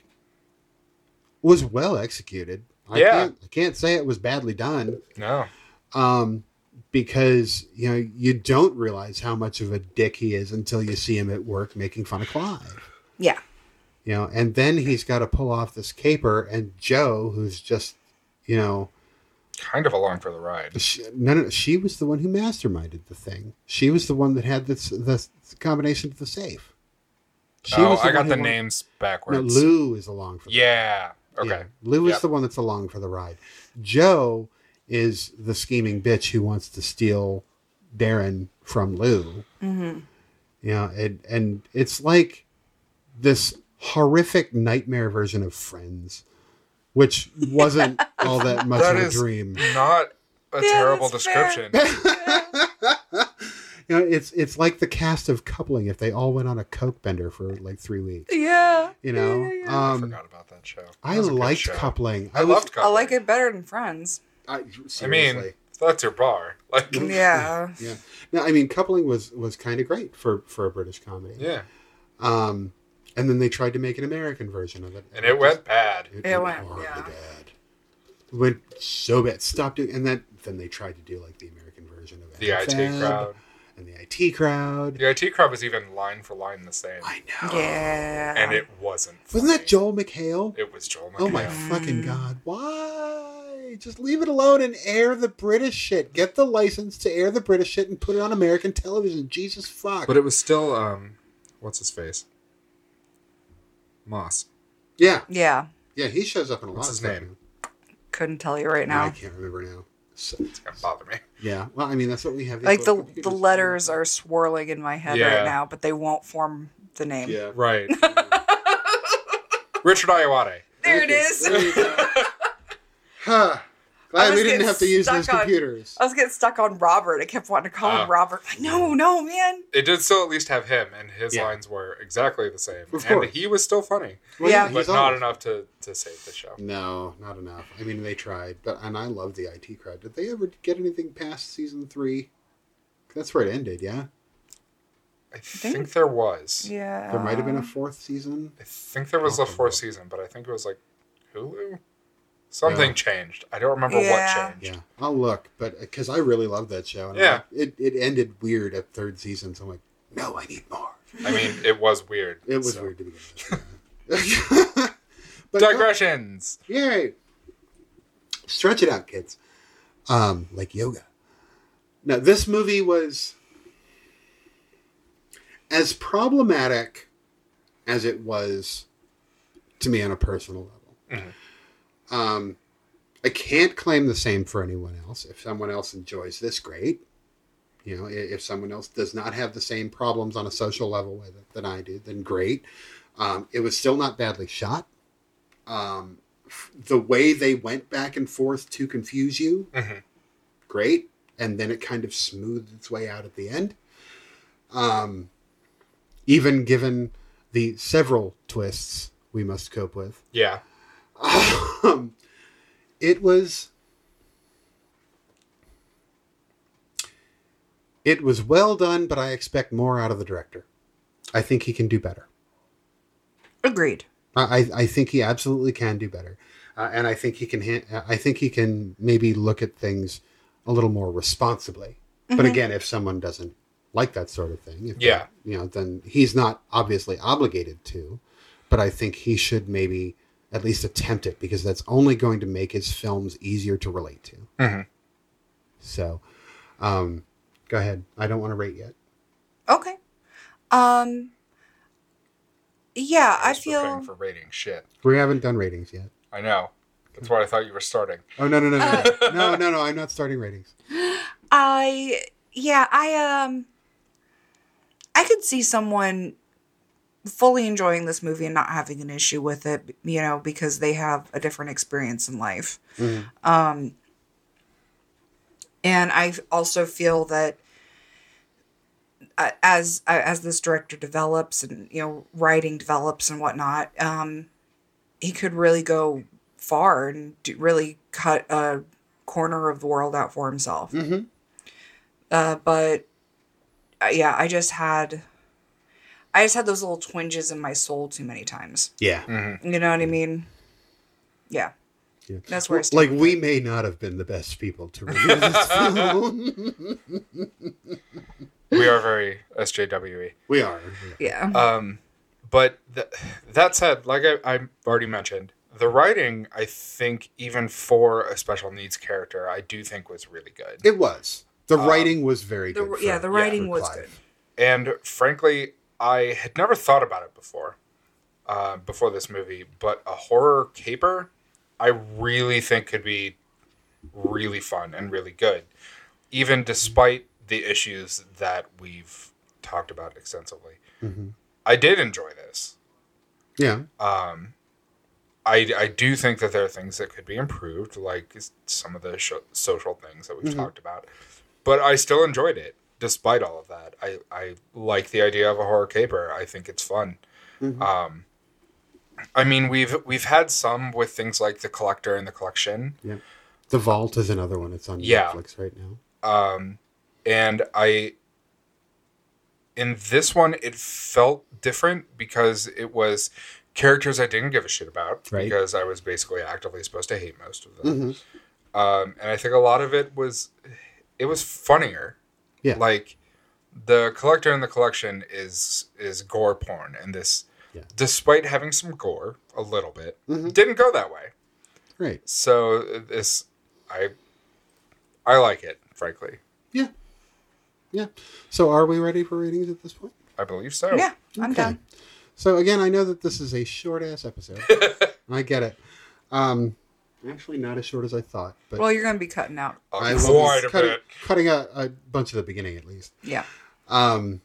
was well executed. I Yeah. can't, I can't say it was badly done. No. Um, because you know you don't realize how much of a dick he is until you see him at work making fun of Clive. Yeah. You know, and then he's got to pull off this caper, and Joe, who's just, you know, Kind of along for the ride. she, no, no, she was the one who masterminded the thing. She was the one that had this the combination of the safe. She oh, was I got the who wanted- names No, backwards. Lou is along for the Yeah. Okay. Yeah, Lou is the one that's along for the ride. Joe is the scheming bitch who wants to steal Darren from Lou. Mm-hmm. You know, and and it's like this horrific nightmare version of Friends, which wasn't all that much That of a is dream. not a Yeah, terrible description. You know, it's it's like the cast of Coupling if they all went on a coke bender for like three weeks. Yeah. You know, Yeah, yeah, yeah. I um, forgot about that show. That I was a good liked show. Coupling. I was- loved I like it better than Friends. I, I mean, that's your bar. Like, Yeah. Yeah. No, I mean, coupling was was kind of great for for a British comedy. yeah. Um, and then they tried to make an American version of it, And it went bad. It went, horribly yeah. bad. It went so bad. Stop doing. And then then they tried to do like the American version of it. The IT crowd. and the IT crowd. The IT crowd was even line for line the same. I know. Yeah. And it wasn't. Wasn't that. Joel McHale? It was Joel McHale. Oh my fucking god! Why? Just leave it alone and air the British shit. Get the license to air the British shit and put it on American television. Jesus fuck. But it was still, um, what's his face? Moss. yeah, Yeah. yeah. He shows up in a What's lot his of stuff name? Couldn't tell you right now. I now. can't remember now. So, It's gonna bother me. yeah. Well, I mean, that's what we have. these Like the little the computers for. letters are swirling in my head Yeah. right now, but they won't form the name. Yeah. Right. Richard Ayoade. There it There you is. go. Huh. Glad we didn't have to use stuck those on- computers. I was getting stuck on Robert. I kept wanting to call Oh. him ah. Robert. Like, no, no, man. It did still at least have him, and his Yeah. lines were exactly the same. Of and he was still funny, Well, Yeah. but not always- enough to, to save the show. No, not enough. I mean, they tried, but and I love the IT crowd. Did they ever get anything past season three? That's where it ended. Yeah, I think, there was. Yeah. there might have been a fourth season. I think there was a fourth season, but I think it was like Hulu. Something Yeah. changed. I don't remember Yeah. what changed. Yeah, I'll look, but because I really love that show. And Yeah. like, it it ended weird at third season, so I'm like, no, I need more. I mean, it was weird. It was so. weird to begin with. yeah. but no, Digressions. Yay! Stretch it out, kids. Um, like yoga. Now, this movie was as problematic as it was to me on a personal level. Um, I can't claim the same for anyone else. If someone else enjoys this, great. You know, if someone else does not have the same problems on a social level with it that I do, then great. Um, it was still not badly shot. Um, the way they went back and forth to confuse you, Mhm. great. And then it kind of smoothed its way out at the end. Um, even given the several twists we must cope with, Yeah. Um, it was it was well done but i expect more out of the director. I think he can do better. Agreed. i, I- I think he absolutely can do better. Uh, and i think he can ha- i think he can maybe look at things a little more responsibly. But again if someone doesn't like that sort of thing if Yeah. you know then he's not obviously obligated to but i think he should maybe at least attempt it because that's only going to make his films easier to relate to. Mm-hmm. So, um, go ahead. I don't want to rate yet. Okay. Um, yeah, I, I feel for rating shit. We haven't done ratings yet. I know. That's why I thought you were starting. Oh no no no no. no no no! I'm not starting ratings. I yeah I um I could see someone fully enjoying this movie and not having an issue with it, you know, because they have a different experience in life. Um and I also feel that uh, as as this director develops and you know writing develops and whatnot, um, he could really go far and do, really cut a corner of the world out for himself. Mhm. Uh, but uh, yeah, I just had, I just had those little twinges in my soul too many times. yeah You know what I mean? Yeah. Yeah. That's where I like we may not have been the best people to review this film. We are very SJWE. we are. Yeah. Um, but th- that said, like I, I've already mentioned, the writing, I think, even for a special needs character, I do think was really good. It was. The writing was very the, good. yeah, the writing for was Clive. good. And frankly, I had never thought about it before, uh, before this movie. But a horror caper, I really think could be really fun and really good, even despite the issues that we've talked about extensively. Mhm. I did enjoy this. Yeah. Um, I, I do think that there are things that could be improved, like some of the sho- social things that we've Mhm. talked about. But I still enjoyed it, despite all of that. I, I like the idea of a horror caper. I think it's fun. Mhm. Um, I mean, we've we've had some with things like the collector and the collection, Yeah, The Vault is another one. It's on Yeah. Netflix right now. um, and I. In this one, it felt different because it was characters I didn't give a shit about Right. because I was basically actively supposed to hate most of them. Mhm. Um, and I think a lot of it was, it was funnier. Yeah. Like, the collector in the collection is is gore porn, and this, Yeah. despite having some gore a little bit, Mhm. didn't go that way. Right. So this, I, I like it, frankly. Yeah. Yeah. So are we ready for ratings at this point? I believe so. Yeah, I'm Okay. done. So again, I know that this is a short ass episode. I get it. Um, actually, not as short as I thought, but Well, you're going to be cutting out. I Uh, will quite a cutting, bit. cutting a, a bunch of the beginning at least. Yeah. Um,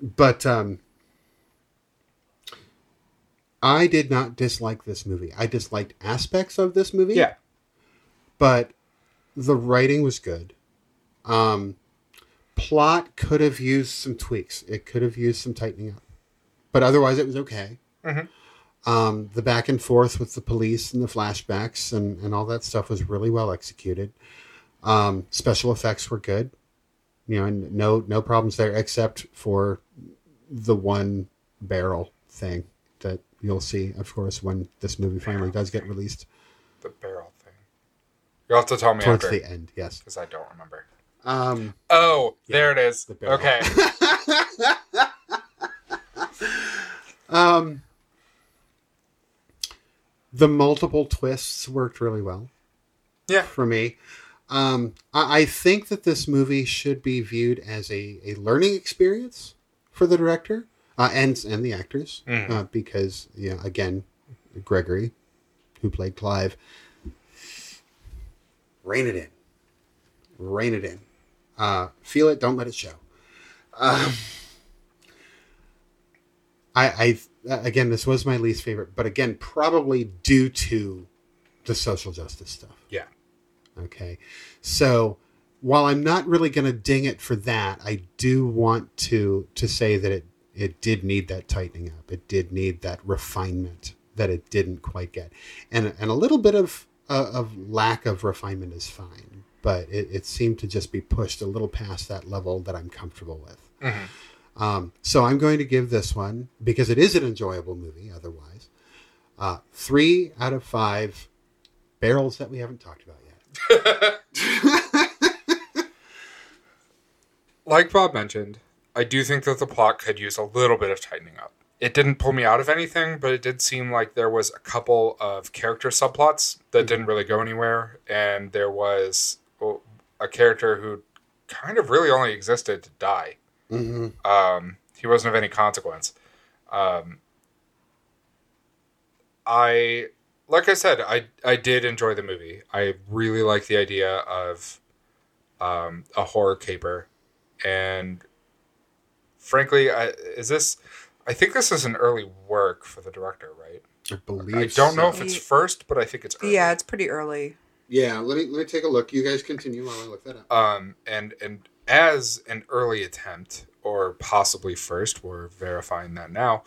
but um, I did not dislike this movie. I disliked aspects of this movie. Yeah. But the writing was good. Um, plot could have used some tweaks. It could have used some tightening up. But otherwise, it was okay. Mhm. Um, the back and forth with the police and the flashbacks and, and all that stuff was really well executed. Um, special effects were good. You know, and no no problems there except for the one barrel thing that you'll see, of course, when this movie finally does get released The barrel thing. You'll have to tell me towards after the end. Yes. because I don't remember. Um, Oh, Yeah, there it is. the barrel. Okay. um, the multiple twists worked really well. Yeah. For me, um, I, I think that this movie should be viewed as a, a learning experience for the director uh, and and the actors uh, because you know again, Gregory, who played Clive, rein it in, rein it in, uh, feel it, don't let it show. Um, I, I again, this was my least favorite, but again, probably due to the social justice stuff. Yeah. Okay. So while I'm not really going to ding it for that, I do want to to say that it it did need that tightening up. It did need that refinement that it didn't quite get, and and a little bit of uh, of lack of refinement is fine, but it, it seemed to just be pushed a little past that level that I'm comfortable with. Um, so I'm going to give this one because it is an enjoyable movie. Otherwise, uh, three out of five barrels that we haven't talked about yet. like Bob mentioned, I do think that the plot could use a little bit of tightening up. It didn't pull me out of anything, but it did seem like there was a couple of character subplots that didn't really go anywhere, and there was a character who kind of really only existed to die. Mm-hmm. Um, he wasn't of any consequence. Um, I, like I said, I I did enjoy the movie. I really like the idea of um, a horror caper, and frankly, I, is this? I think this is an early work for the director, right? I believe. I don't know if it's first, but I think it's early. Yeah, it's pretty early. Yeah, let me let me take a look. You guys continue while I look that up. um, and and as an early attempt or possibly first we're verifying that now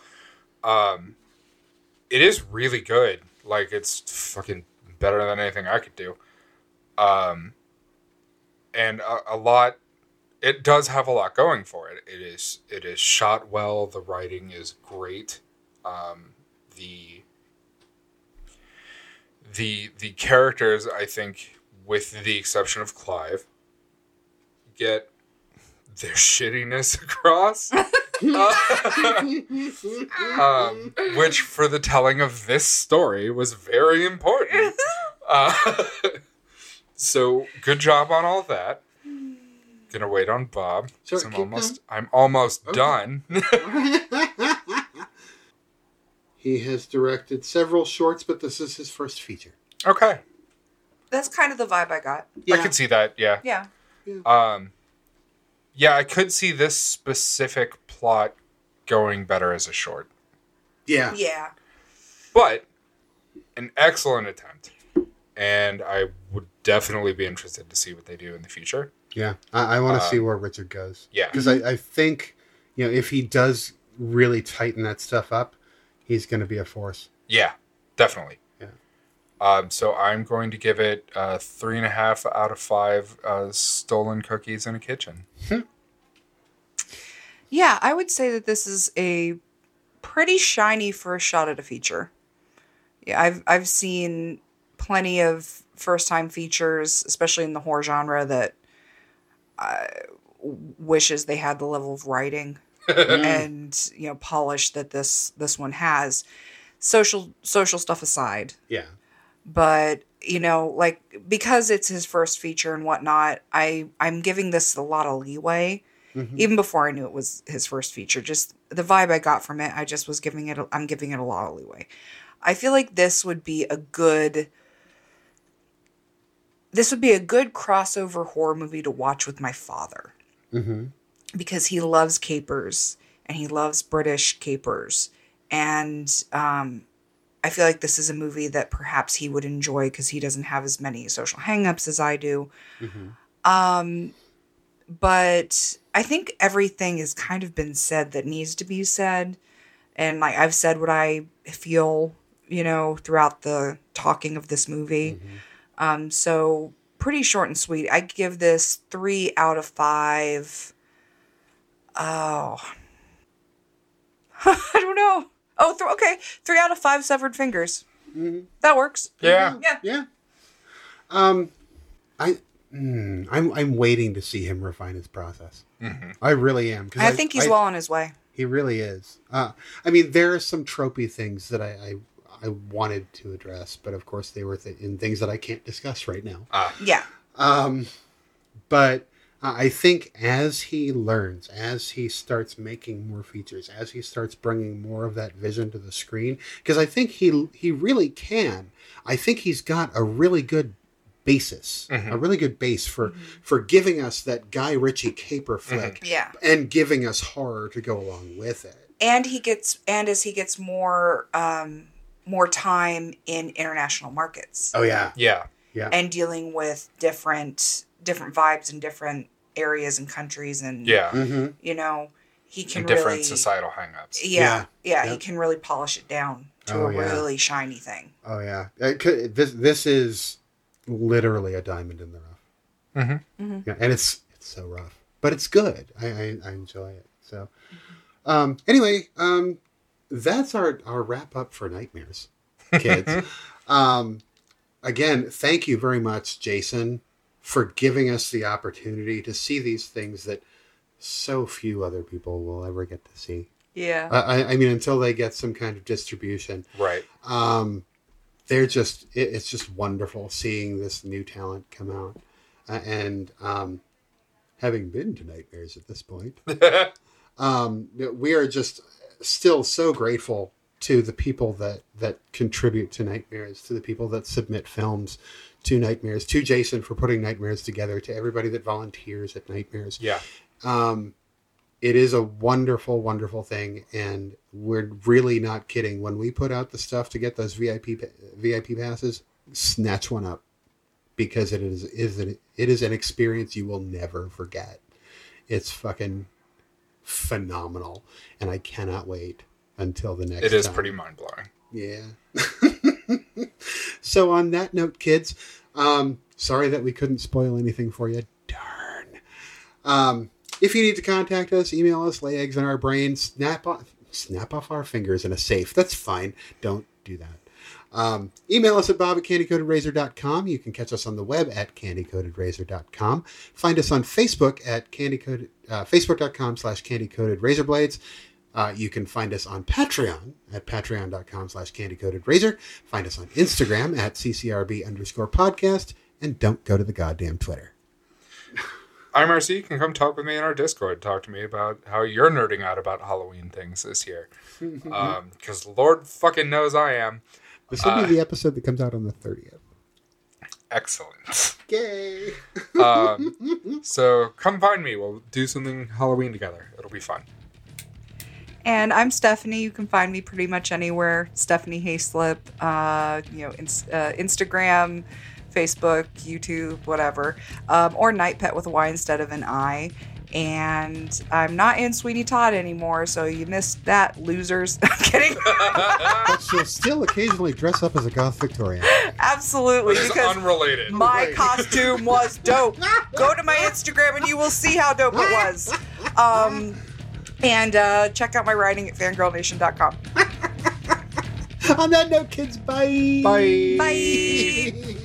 um it is really good. Like it's fucking better than anything i could do. Um and a, a lot it does have a lot going for it. It is it is shot well. The writing is great. Um the the the characters i think with the exception of clive get their shittiness across. Uh, um, which, for the telling of this story, was very important. Uh, so, good job on all that. Gonna wait on Bob. Sure, 'cause I'm keep almost. I'm almost Okay. done. he has directed several shorts, but this is his first feature. okay, That's kind of the vibe I got. I can see that. Yeah. Yeah. Um, yeah, I could see this specific plot going better as a short. yeah, Yeah. but an excellent attempt and i would definitely be interested to see what they do in the future yeah. I, I want to Uh, see where Richard goes. yeah. because I, I think you know if he does really tighten that stuff up, he's going to be a force. yeah definitely Yeah. Um, so i'm going to give it uh, three and a half out of five uh, stolen cookies in a kitchen Yeah, I would say that this is a pretty shiny first shot at a feature. Yeah, I've I've seen plenty of first time features, especially in the horror genre, that uh, wishes they had the level of writing and you know polish that this this one has. Social social stuff aside, Yeah, but you know like because it's his first feature and whatnot i i'm giving this a lot of leeway even before i knew it was his first feature just the vibe i got from it i just was giving it a, i'm giving it a lot of leeway i feel like this would be a good this would be a good crossover horror movie to watch with my father mm-hmm. because he loves capers and he loves British capers. And um, I feel like this is a movie that perhaps he would enjoy because he doesn't have as many social hangups as I do. Um, but I think everything has kind of been said that needs to be said. And like I've said what I feel, you know, throughout the talking of this movie. Um, so pretty short and sweet. I give this three out of five. Oh, I don't know. Oh, th- okay, three out of five severed fingers. That works. yeah Yeah. yeah. Um, I mm, I'm I'm waiting to see him refine his process. I really am. I think he's well on his way. He really is. Uh, I mean, there are some tropey things that I, I I wanted to address, but of course they were th- in things that I can't discuss right now. Ah, Yeah. Um, but I think as he learns, as he starts making more features, as he starts bringing more of that vision to the screen, because I think he he really can. I think he's got a really good basis, a mm-hmm. really good base for mm-hmm. for giving us that Guy Ritchie caper mm-hmm. flick, Yeah. and giving us horror to go along with it. and he gets and as he gets more um more time in international markets Oh yeah, Yeah. yeah, and dealing with different different vibes in different areas and countries and Yeah. hmm you know he can And different really societal hangups. yeah Yeah. yeah, Yeah. he can really polish it down to Oh, a yeah. really shiny thing Oh yeah, It could- this this is literally a diamond in the rough. Mhm. Yeah, and it's it's so rough, but it's good. I I, I enjoy it. So, um, anyway, um, that's our our wrap up for nightmares, kids. um, again, thank you very much, Jason, for giving us the opportunity to see these things that so few other people will ever get to see. yeah I, I- I mean, until they get some kind of distribution Right. um, they're just it, it's just wonderful seeing this new talent come out uh, and um, having been to nightmares at this point um, we are just still so grateful to the people that that contribute to nightmares to the people that submit films to nightmares to jason for putting nightmares together to everybody that volunteers at nightmares Yeah. um, it is a wonderful, wonderful thing, and we're really not kidding. When we put out the stuff to get those VIP VIP passes, snatch one up because it is is an, it is an experience you will never forget. It's fucking phenomenal, and I cannot wait until the next. It is time. pretty mind blowing. Yeah. so on that note, kids, um, sorry that we couldn't spoil anything for you. Darn. Um, if you need to contact us, email us, lay eggs in our brains, snap off, snap off our fingers in a safe. That's fine. Don't do that. Um, email us at bob at candycoatedrazor.com. You can catch us on the web at candycoatedrazor.com. Find us on Facebook at candycoated, uh, facebook.com slash candycoatedrazorblades. Uh, you can find us on Patreon at patreon.com slash candycoatedrazor. Find us on Instagram at ccrb underscore podcast. And don't go to the goddamn Twitter. I'm IMRC, you can come talk with me in our Discord. Talk to me about how you're nerding out about Halloween things this year. Because Lord fucking knows I am. This will be the episode that comes out on the 30th. Excellent. Yay! Um, so come find me. We'll do something Halloween together. It'll be fun. And I'm Stephanie. You can find me pretty much anywhere. Stephanie Hayslip. Uh, you know, ins- uh, Instagram, Facebook, YouTube, whatever. Um, or Night Pet with a Y instead of an I. And I'm not in Sweeney Todd anymore, so you missed that, losers. I'm kidding. but she'll still occasionally dress up as a goth Victorian. Absolutely, It's because unrelated. my Right. costume was dope. Go to my Instagram and you will see how dope it was. Um, and uh, check out my writing at fangirlnation.com. On that note, kids, bye. Bye. Bye.